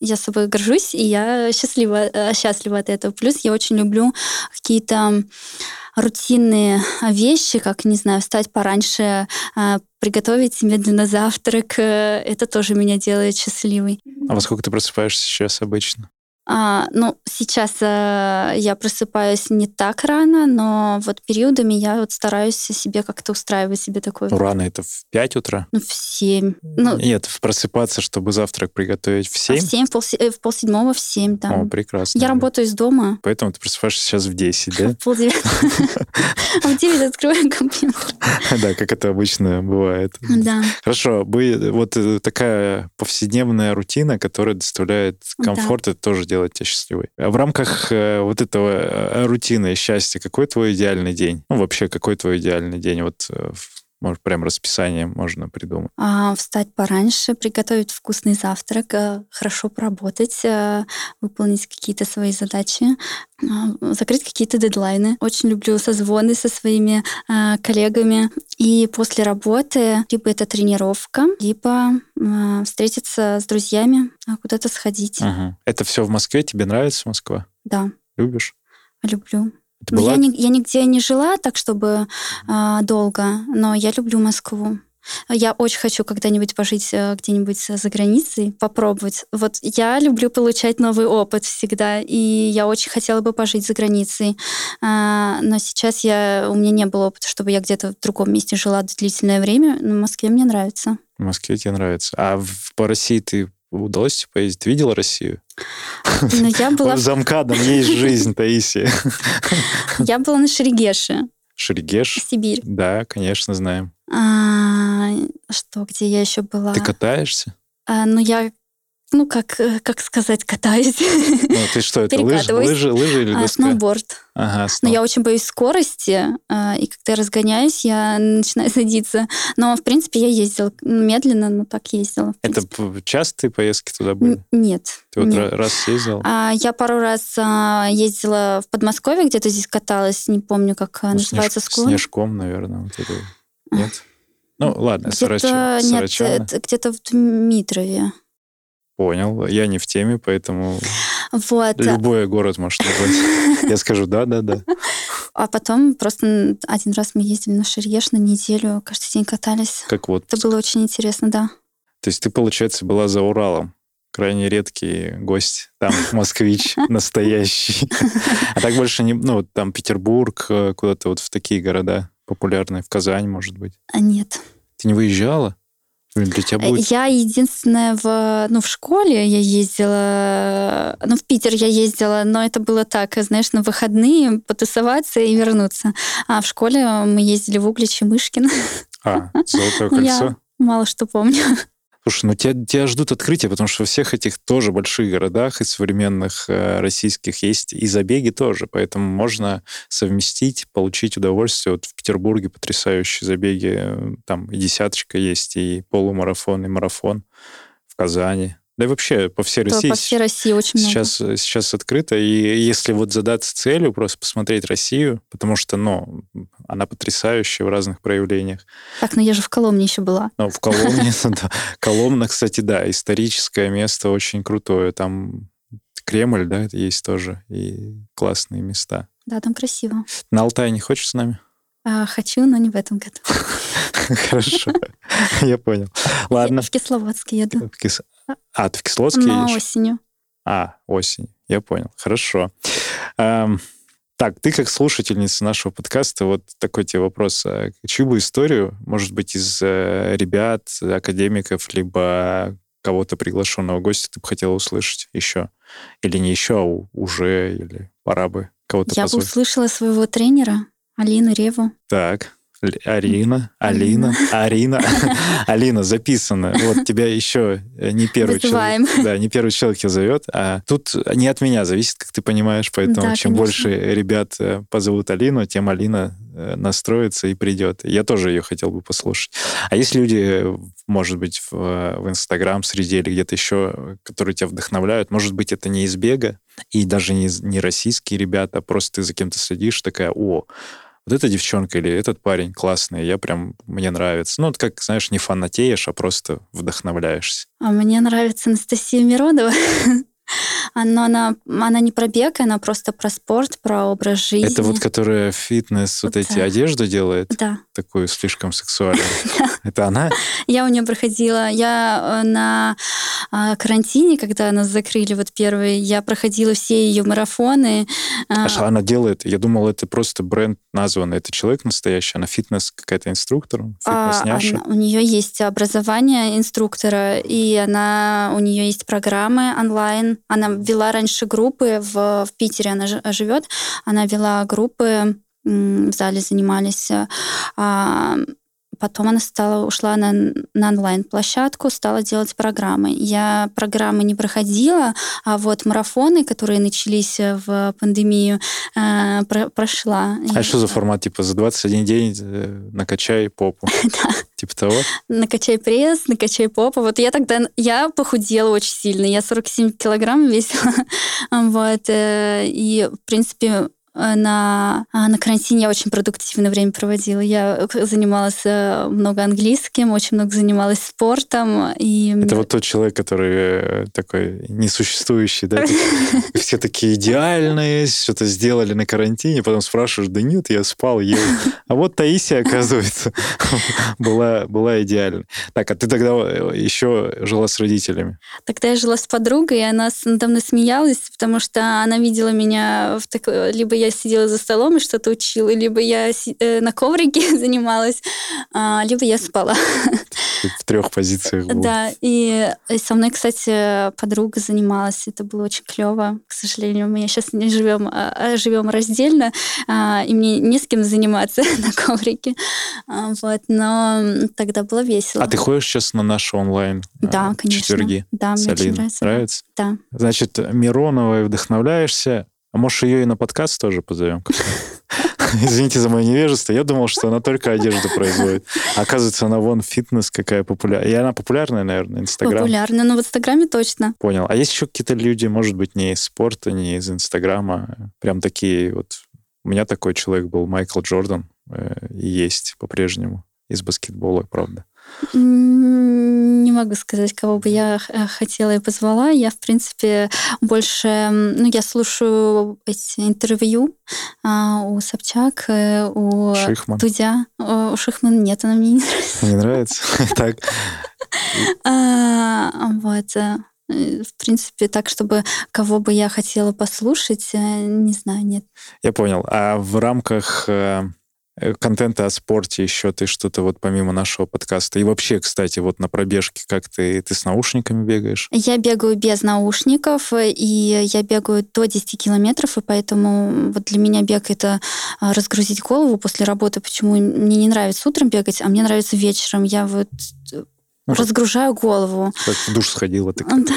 Speaker 2: Я собой горжусь, и я счастлива, э, счастлива от этого. Плюс я очень люблю какие-то рутинные вещи, как, не знаю, встать пораньше, э, приготовить медленно завтрак. Это тоже меня делает счастливой.
Speaker 3: А во сколько ты просыпаешься сейчас обычно?
Speaker 2: А, ну, сейчас э, я просыпаюсь не так рано, но вот периодами я вот стараюсь себе как-то устраивать себе такое.
Speaker 3: Ну, рано это в 5 утра?
Speaker 2: Ну, в 7. Ну,
Speaker 3: Нет, просыпаться, чтобы завтрак приготовить в 7? А
Speaker 2: в 7, в, пол, э, в полседьмого, в 7 там.
Speaker 3: О, прекрасно.
Speaker 2: Я работаю из дома.
Speaker 3: Поэтому ты просыпаешься сейчас в 10, да?
Speaker 2: В полдевятого. А в 9 открываю компьютер.
Speaker 3: Да, как это обычно бывает.
Speaker 2: Да.
Speaker 3: Хорошо, вот э, такая повседневная рутина, которая доставляет комфорт, это тоже дело делать тебя счастливой. В рамках э, вот этого э, рутины счастья, какой твой идеальный день? Ну, вообще, какой твой идеальный день? Вот э, Может, прям расписание можно придумать?
Speaker 2: А, встать пораньше, приготовить вкусный завтрак, э, хорошо поработать, э, выполнить какие-то свои задачи, а, закрыть какие-то дедлайны. Очень люблю созвоны со своими а, коллегами. И после работы либо это тренировка, либо а, встретиться с друзьями, куда-то сходить.
Speaker 3: Угу. Это все в Москве? Тебе нравится Москва?
Speaker 2: Да.
Speaker 3: Любишь?
Speaker 2: Люблю. Ну, была... я, не, я нигде не жила так, чтобы э, долго, но я люблю Москву. Я очень хочу когда-нибудь пожить э, где-нибудь за границей, попробовать. Вот я люблю получать новый опыт всегда, и я очень хотела бы пожить за границей. А, но сейчас я, у меня не было опыта, чтобы я где-то в другом месте жила длительное время. Но в Москве мне нравится.
Speaker 3: В Москве тебе нравится. А в, по России ты удалось поездить? Ты видела Россию?
Speaker 2: Ну, я была...
Speaker 3: В Замкадом есть жизнь, Таисия.
Speaker 2: Я была на Шерегеше.
Speaker 3: Шерегеш?
Speaker 2: Сибирь.
Speaker 3: Да, конечно, знаем.
Speaker 2: А, что, где я еще была?
Speaker 3: Ты катаешься?
Speaker 2: А, ну, я ну, как, э, как сказать, катаюсь.
Speaker 3: Ну, ты что, это лыжи, лыжи, лыжи или
Speaker 2: а, доска? Сноуборд.
Speaker 3: Ага,
Speaker 2: сноу. Но я очень боюсь скорости, а, и когда я разгоняюсь, я начинаю садиться. Но, в принципе, я ездила медленно, но так ездила.
Speaker 3: Это частые поездки туда были?
Speaker 2: Нет.
Speaker 3: Ты вот
Speaker 2: нет.
Speaker 3: раз съездила?
Speaker 2: А, я пару раз а, ездила в Подмосковье, где-то здесь каталась, не помню, как ну, называется
Speaker 3: снеж, склон. Снежком, наверное, вот это. Нет? Ну, ладно, где-то,
Speaker 2: Сарачево. Нет, где-то в Дмитрове.
Speaker 3: Понял. Я не в теме, поэтому
Speaker 2: вот.
Speaker 3: любой город может назвать. Я скажу да, да, да.
Speaker 2: А потом просто один раз мы ездили на Шерьеш на неделю, каждый день катались.
Speaker 3: Как вот.
Speaker 2: Это было очень интересно, да.
Speaker 3: То есть ты, получается, была за Уралом. Крайне редкий гость. Там москвич настоящий. А так больше не... Ну, там Петербург, э, куда-то вот в такие города популярные, в Казань, может быть.
Speaker 2: А нет.
Speaker 3: Ты не выезжала? Для тебя
Speaker 2: будет... Я единственная в, ну, в школе я ездила, ну, в Питер я ездила, но это было так, знаешь, на выходные потусоваться и вернуться. А в школе мы ездили в Углич и Мышкин.
Speaker 3: А, Золотое кольцо? Я
Speaker 2: мало что помню.
Speaker 3: Слушай, ну тебя, тебя ждут открытия, потому что во всех этих тоже больших городах и современных э, российских есть и забеги тоже, поэтому можно совместить, получить удовольствие. Вот в Петербурге потрясающие забеги, э, там и десяточка есть, и полумарафон, и марафон в Казани. Да и вообще по всей России.
Speaker 2: По всей России очень
Speaker 3: сейчас,
Speaker 2: много.
Speaker 3: Сейчас открыто. И если вот задаться целью, просто посмотреть Россию, потому что, ну, она потрясающая в разных проявлениях.
Speaker 2: Так, но я же в Коломне еще была.
Speaker 3: Ну, в Коломне, да. Коломна, кстати, да, историческое место очень крутое. Там Кремль, да, есть тоже, и классные места.
Speaker 2: Да, там красиво.
Speaker 3: На Алтай не хочешь с нами?
Speaker 2: А, хочу, но не в этом году.
Speaker 3: Хорошо, я понял. Ладно.
Speaker 2: В Кисловодск еду.
Speaker 3: А, ты в Кисловодске
Speaker 2: Но
Speaker 3: едешь?
Speaker 2: осенью.
Speaker 3: А, осень. Я понял. Хорошо. Эм, так, ты как слушательница нашего подкаста, вот такой тебе вопрос. А чью бы историю, может быть, из э, ребят, академиков, либо кого-то приглашенного гостя ты бы хотела услышать еще? Или не еще, а уже, или пора бы кого-то
Speaker 2: Я
Speaker 3: позвать?
Speaker 2: бы услышала своего тренера, Алину Реву.
Speaker 3: Так. Арина, Алина, Арина, Алина записано. Вот тебя еще не первый человек, да, не первый человек тебя зовет, а тут не от меня зависит, как ты понимаешь, поэтому
Speaker 2: да,
Speaker 3: чем
Speaker 2: конечно.
Speaker 3: больше ребят э, позовут Алину, тем Алина э, настроится и придет. Я тоже ее хотел бы послушать. А есть люди, может быть, в, в Инстаграм среди или где-то еще, которые тебя вдохновляют, может быть, это не из бега, и даже не, не российские ребята, а просто ты за кем-то следишь, такая, о, вот эта девчонка или этот парень классный, я прям, мне нравится. Ну, вот как, знаешь, не фанатеешь, а просто вдохновляешься.
Speaker 2: А мне нравится Анастасия Миронова. Но она, она не про бег, она просто про спорт, про образ жизни.
Speaker 3: Это вот, которая фитнес, вот, вот эти да. одежду делает?
Speaker 2: Да.
Speaker 3: Такую слишком сексуальную. Это она?
Speaker 2: Я у нее проходила. Я э, на а, карантине, когда нас закрыли вот первый, я проходила все ее марафоны.
Speaker 3: А что она делает? Я думал, это просто бренд назван. Это человек настоящий? Она фитнес какая-то инструктор? Фитнес-няша?
Speaker 2: у нее есть образование инструктора, и она, у нее есть программы онлайн. Она вела раньше группы в, в Питере, она живет. Она вела группы в зале занимались а, потом она стала, ушла на, на онлайн-площадку, стала делать программы. Я программы не проходила, а вот марафоны, которые начались в пандемию, э, про, прошла.
Speaker 3: А что за формат? Типа за 21 день э, накачай попу?
Speaker 2: Да.
Speaker 3: Типа того?
Speaker 2: Накачай пресс, накачай попу. Вот я тогда, я похудела очень сильно. Я 47 килограмм весила. вот. Э, и, в принципе, Э, на, а, на карантине я очень продуктивное время проводила. Я занималась э, много английским, очень много занималась спортом. И...
Speaker 3: Это вот тот человек, который э, такой несуществующий, да? Все такие идеальные, что-то сделали на карантине, потом спрашиваешь, да нет, я спал, ел. А вот Таисия, оказывается, была, была идеальной. Так, а ты тогда еще жила с родителями?
Speaker 2: Тогда я жила с подругой, и она надо мной смеялась, потому что она видела меня в такой... Либо я сидела за столом и что-то учила, либо я э, на коврике занималась, а, либо я спала.
Speaker 3: В трех позициях. Было.
Speaker 2: Да, и со мной, кстати, подруга занималась, это было очень клево. К сожалению, мы сейчас не живем, а, а живем раздельно, и мне не с кем заниматься на коврике. Вот, но тогда было весело.
Speaker 3: А ты ходишь сейчас на наши онлайн
Speaker 2: да, конечно.
Speaker 3: четверги?
Speaker 2: Да, мне очень нравится.
Speaker 3: Нравится?
Speaker 2: Да.
Speaker 3: Значит, Мироновой вдохновляешься, а может, ее и на подкаст тоже позовем? Извините за мое невежество. Я думал, что она только одежду производит. А оказывается, она вон фитнес какая популярная. И она популярная, наверное, Инстаграм.
Speaker 2: Популярная, но в Инстаграме точно.
Speaker 3: Понял. А есть еще какие-то люди, может быть, не из спорта, не из Инстаграма, прям такие вот... У меня такой человек был, Майкл Джордан, э, и есть по-прежнему. Из баскетбола, правда.
Speaker 2: Не могу сказать, кого бы я э, хотела и позвала. Я, в принципе, больше... Ну, я слушаю эти интервью а, у Собчак, э, у
Speaker 3: Шихман.
Speaker 2: Дудя. У Шихман нет, она мне не нравится.
Speaker 3: Не нравится? Так.
Speaker 2: А, вот. Э, в принципе, так, чтобы кого бы я хотела послушать, не знаю, нет.
Speaker 3: Я понял. А в рамках контента о спорте еще ты что-то вот помимо нашего подкаста? И вообще, кстати, вот на пробежке как ты? Ты с наушниками бегаешь?
Speaker 2: Я бегаю без наушников, и я бегаю до 10 километров, и поэтому вот для меня бег — это а, разгрузить голову после работы. Почему мне не нравится утром бегать, а мне нравится вечером. Я вот ну, разгружаю голову.
Speaker 3: Как в душ сходила,
Speaker 2: да.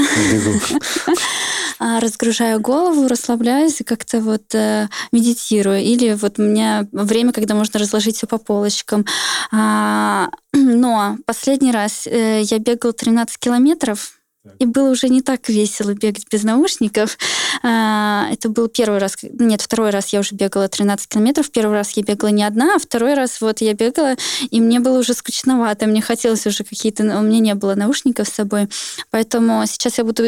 Speaker 2: А, разгружаю голову, расслабляюсь и как-то вот э, медитирую. Или вот у меня время, когда можно разложить все по полочкам. А, но последний раз э, я бегала 13 километров, и было уже не так весело бегать без наушников. А, это был первый раз, нет, второй раз я уже бегала 13 километров. Первый раз я бегала не одна, а второй раз вот я бегала, и мне было уже скучновато. Мне хотелось уже какие-то... У меня не было наушников с собой. Поэтому сейчас я буду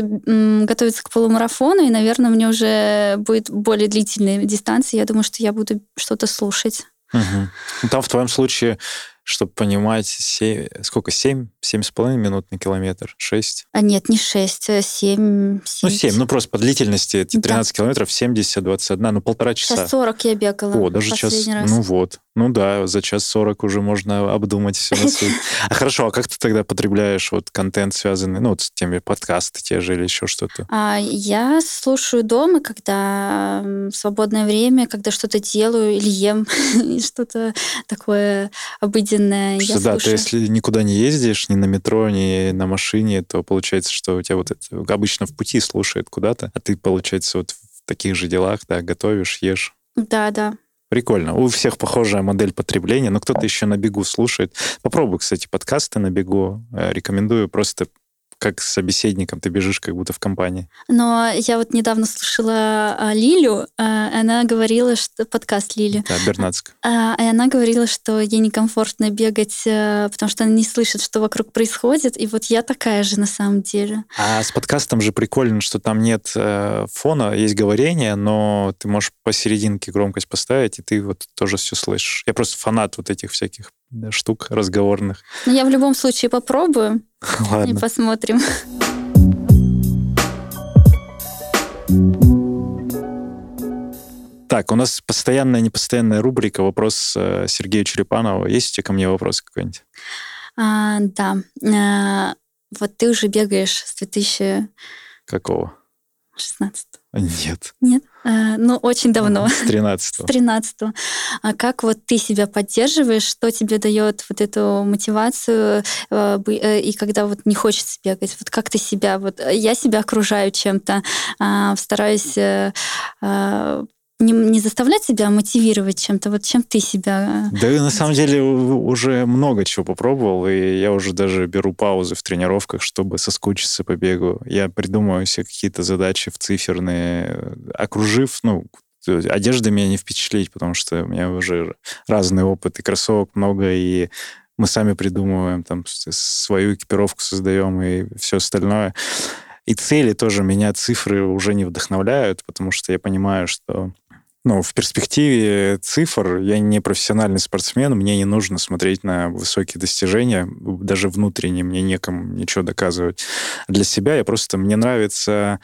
Speaker 2: готовиться к полумарафону, и, наверное, мне уже будет более длительная дистанция. Я думаю, что я буду что-то слушать.
Speaker 3: Угу. Там в твоем случае чтобы понимать, 7, сколько, 7? 7,5 минут на километр? 6?
Speaker 2: А нет, не 6, 7. 7.
Speaker 3: Ну, 7, ну просто по длительности эти 13 да. километров 70, 21, ну полтора часа.
Speaker 2: Сейчас 40 я бегала.
Speaker 3: О, даже сейчас, раз. ну вот. Ну да, за час 40 уже можно обдумать все на свете. А хорошо, а как ты тогда потребляешь вот контент, связанный, ну, вот с теми подкасты те же или еще что-то?
Speaker 2: А, я слушаю дома, когда в свободное время, когда что-то делаю или ем, что-то такое обыденное.
Speaker 3: Что, да, ты если никуда не ездишь, ни на метро, ни на машине, то получается, что у тебя вот это обычно в пути слушает куда-то, а ты, получается, вот в таких же делах, да, готовишь, ешь.
Speaker 2: Да, да.
Speaker 3: Прикольно. У всех похожая модель потребления, но кто-то еще на бегу слушает. Попробуй, кстати, подкасты на бегу. Э, рекомендую просто как с собеседником, ты бежишь как будто в компании.
Speaker 2: Но я вот недавно слушала а, Лилю, а, она говорила, что подкаст Лили.
Speaker 3: Да, Бернацк.
Speaker 2: А, и она говорила, что ей некомфортно бегать, а, потому что она не слышит, что вокруг происходит. И вот я такая же на самом деле.
Speaker 3: А с подкастом же прикольно, что там нет э, фона, есть говорение, но ты можешь посерединке громкость поставить, и ты вот тоже все слышишь. Я просто фанат вот этих всяких штук разговорных.
Speaker 2: Ну, я в любом случае попробую Ладно. и посмотрим.
Speaker 3: Так, у нас постоянная, непостоянная рубрика «Вопрос э, Сергею Черепанову». Есть у тебя ко мне вопрос какой-нибудь?
Speaker 2: А, да. А, вот ты уже бегаешь с 2000...
Speaker 3: Какого?
Speaker 2: 16.
Speaker 3: Нет.
Speaker 2: Нет? Э, ну, очень давно.
Speaker 3: С 13
Speaker 2: С 13 А как вот ты себя поддерживаешь? Что тебе дает вот эту мотивацию? Э, э, и когда вот не хочется бегать, вот как ты себя... Вот я себя окружаю чем-то, а, стараюсь не, не заставлять себя мотивировать чем-то, вот чем ты себя...
Speaker 3: Да, на самом деле уже много чего попробовал, и я уже даже беру паузы в тренировках, чтобы соскучиться по бегу. Я придумываю себе какие-то задачи в циферные, окружив, ну, одежда меня не впечатлить, потому что у меня уже разный опыт, и кроссовок много, и мы сами придумываем, там, свою экипировку создаем и все остальное. И цели тоже меня цифры уже не вдохновляют, потому что я понимаю, что ну, в перспективе цифр я не профессиональный спортсмен, мне не нужно смотреть на высокие достижения, даже внутренне мне некому ничего доказывать. Для себя я просто, мне нравится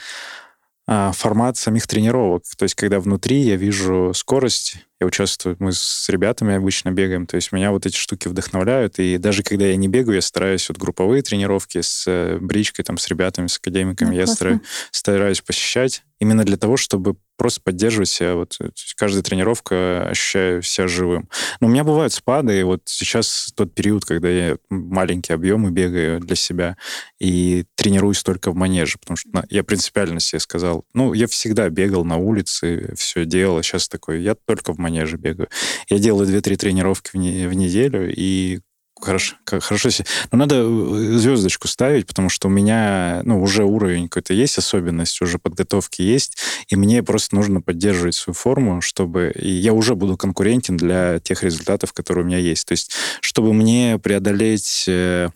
Speaker 3: а, формат самих тренировок. То есть, когда внутри я вижу скорость, я участвую, мы с ребятами обычно бегаем, то есть меня вот эти штуки вдохновляют, и даже когда я не бегаю, я стараюсь вот групповые тренировки с э, бричкой, там, с ребятами, с академиками, да, я стараюсь, стараюсь посещать именно для того, чтобы просто поддерживать себя. Вот каждая тренировка ощущаю себя живым. Но у меня бывают спады, и вот сейчас тот период, когда я маленькие объемы бегаю для себя и тренируюсь только в манеже, потому что я принципиально себе сказал, ну, я всегда бегал на улице, все делал, а сейчас такой, я только в манеже бегаю. Я делаю 2-3 тренировки в, не, в неделю, и Хорошо, хорошо. Но надо э, звездочку ставить, потому что у меня ну, уже уровень какой-то есть, особенность, уже подготовки есть, и мне просто нужно поддерживать свою форму, чтобы... И я уже буду конкурентен для тех результатов, которые у меня есть. То есть, чтобы мне преодолеть э,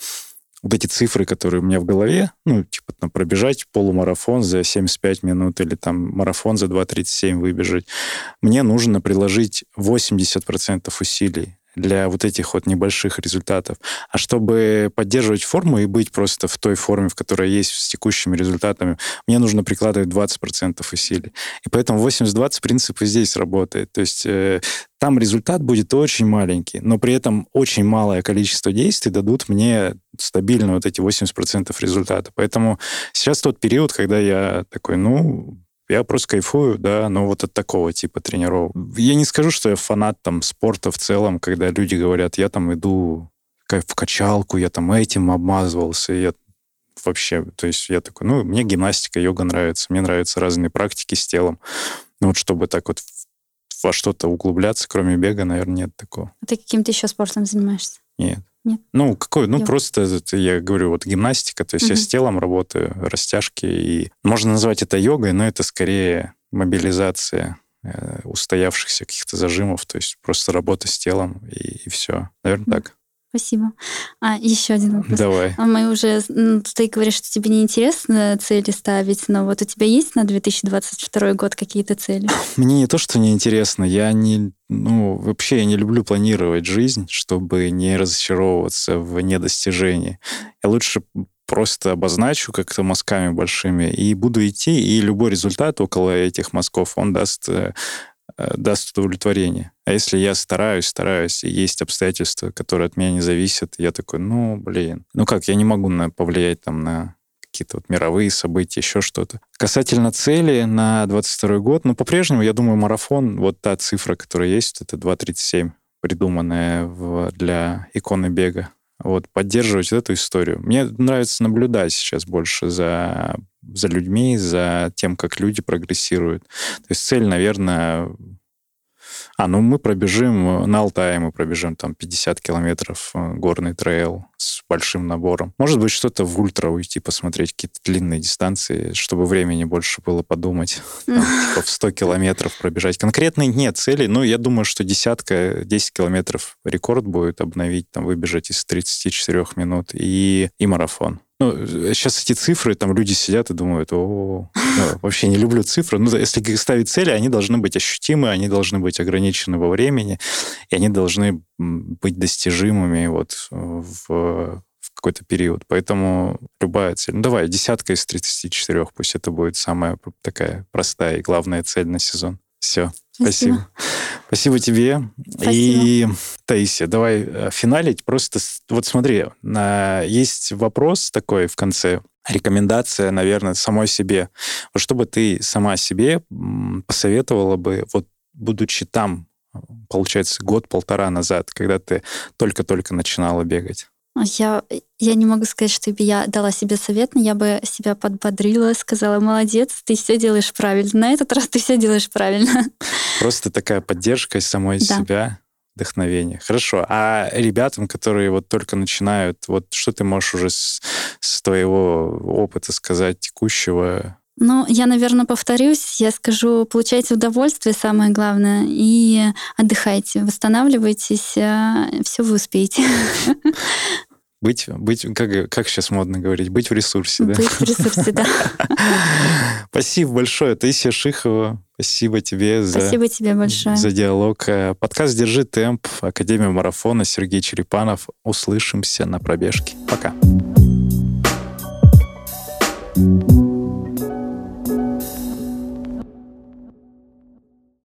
Speaker 3: вот эти цифры, которые у меня в голове, ну, типа там пробежать полумарафон за 75 минут или там марафон за 2.37 выбежать, мне нужно приложить 80% усилий для вот этих вот небольших результатов. А чтобы поддерживать форму и быть просто в той форме, в которой есть с текущими результатами, мне нужно прикладывать 20% усилий. И поэтому 80-20 принцип и здесь работает. То есть э, там результат будет очень маленький, но при этом очень малое количество действий дадут мне стабильно вот эти 80% результата. Поэтому сейчас тот период, когда я такой, ну, я просто кайфую, да, но вот от такого типа тренировок. Я не скажу, что я фанат там спорта в целом, когда люди говорят, я там иду в качалку, я там этим обмазывался, я вообще, то есть я такой, ну, мне гимнастика, йога нравится, мне нравятся разные практики с телом. Но вот чтобы так вот во что-то углубляться, кроме бега, наверное, нет такого.
Speaker 2: А ты каким-то еще спортом занимаешься?
Speaker 3: Нет.
Speaker 2: Нет.
Speaker 3: Ну, какой? Ну, Йога. просто, я говорю, вот гимнастика, то есть угу. я с телом работаю, растяжки, и можно назвать это йогой, но это скорее мобилизация э, устоявшихся каких-то зажимов, то есть просто работа с телом, и, и все. Наверное, так.
Speaker 2: Спасибо. А еще один вопрос.
Speaker 3: Давай.
Speaker 2: А мы уже... Ну, ты говоришь, что тебе не интересно цели ставить, но вот у тебя есть на 2022 год какие-то цели?
Speaker 3: Мне не то, что не интересно. Я не... Ну, вообще я не люблю планировать жизнь, чтобы не разочаровываться в недостижении. Я лучше просто обозначу как-то мазками большими и буду идти, и любой результат около этих мазков, он даст Э, даст удовлетворение. А если я стараюсь, стараюсь, и есть обстоятельства, которые от меня не зависят, я такой, ну, блин, ну как, я не могу на, повлиять там на какие-то вот мировые события, еще что-то. Касательно цели на 22 год, ну, по-прежнему, я думаю, марафон, вот та цифра, которая есть, это 2.37, придуманная в, для иконы бега. Вот, поддерживать эту историю. Мне нравится наблюдать сейчас больше за за людьми, за тем, как люди прогрессируют. То есть цель, наверное, а, ну мы пробежим на Алтае, мы пробежим там 50 километров э, горный трейл с большим набором. Может быть, что-то в ультра уйти, посмотреть какие-то длинные дистанции, чтобы времени больше было подумать. Там, типа в 100 километров пробежать. Конкретной нет цели, но я думаю, что десятка, 10 километров рекорд будет обновить, там выбежать из 34 минут и, и марафон. Ну, сейчас эти цифры, там люди сидят и думают, о, вообще не люблю цифры. Ну, если ставить цели, они должны быть ощутимы, они должны быть ограничены во времени, и они должны быть достижимыми вот в, в какой-то период. Поэтому любая цель. Ну, давай, десятка из 34, пусть это будет самая такая простая и главная цель на сезон. Все. Спасибо. Спасибо тебе.
Speaker 2: Спасибо.
Speaker 3: И, Таисия, давай э, финалить. Просто вот смотри, есть вопрос такой в конце. Рекомендация, наверное, самой себе. Вот чтобы ты сама себе посоветовала бы, вот будучи там, получается, год-полтора назад, когда ты только-только начинала бегать?
Speaker 2: Я, я не могу сказать, что я дала себе совет, но я бы себя подбодрила, сказала, молодец, ты все делаешь правильно. На этот раз ты все делаешь правильно.
Speaker 3: Просто такая поддержка из самой да. себя, вдохновение. Хорошо. А ребятам, которые вот только начинают, вот что ты можешь уже с, с твоего опыта сказать текущего?
Speaker 2: Ну, я, наверное, повторюсь. Я скажу, получайте удовольствие, самое главное, и отдыхайте, восстанавливайтесь, э, все вы успеете.
Speaker 3: Быть, быть как, как сейчас модно говорить, быть в ресурсе, да?
Speaker 2: Быть в ресурсе, да.
Speaker 3: Спасибо большое, Таисия Шихова. Спасибо тебе за,
Speaker 2: Спасибо тебе большое.
Speaker 3: за диалог. Э, подкаст «Держи темп», Академия марафона, Сергей Черепанов. Услышимся на пробежке. Пока. thank you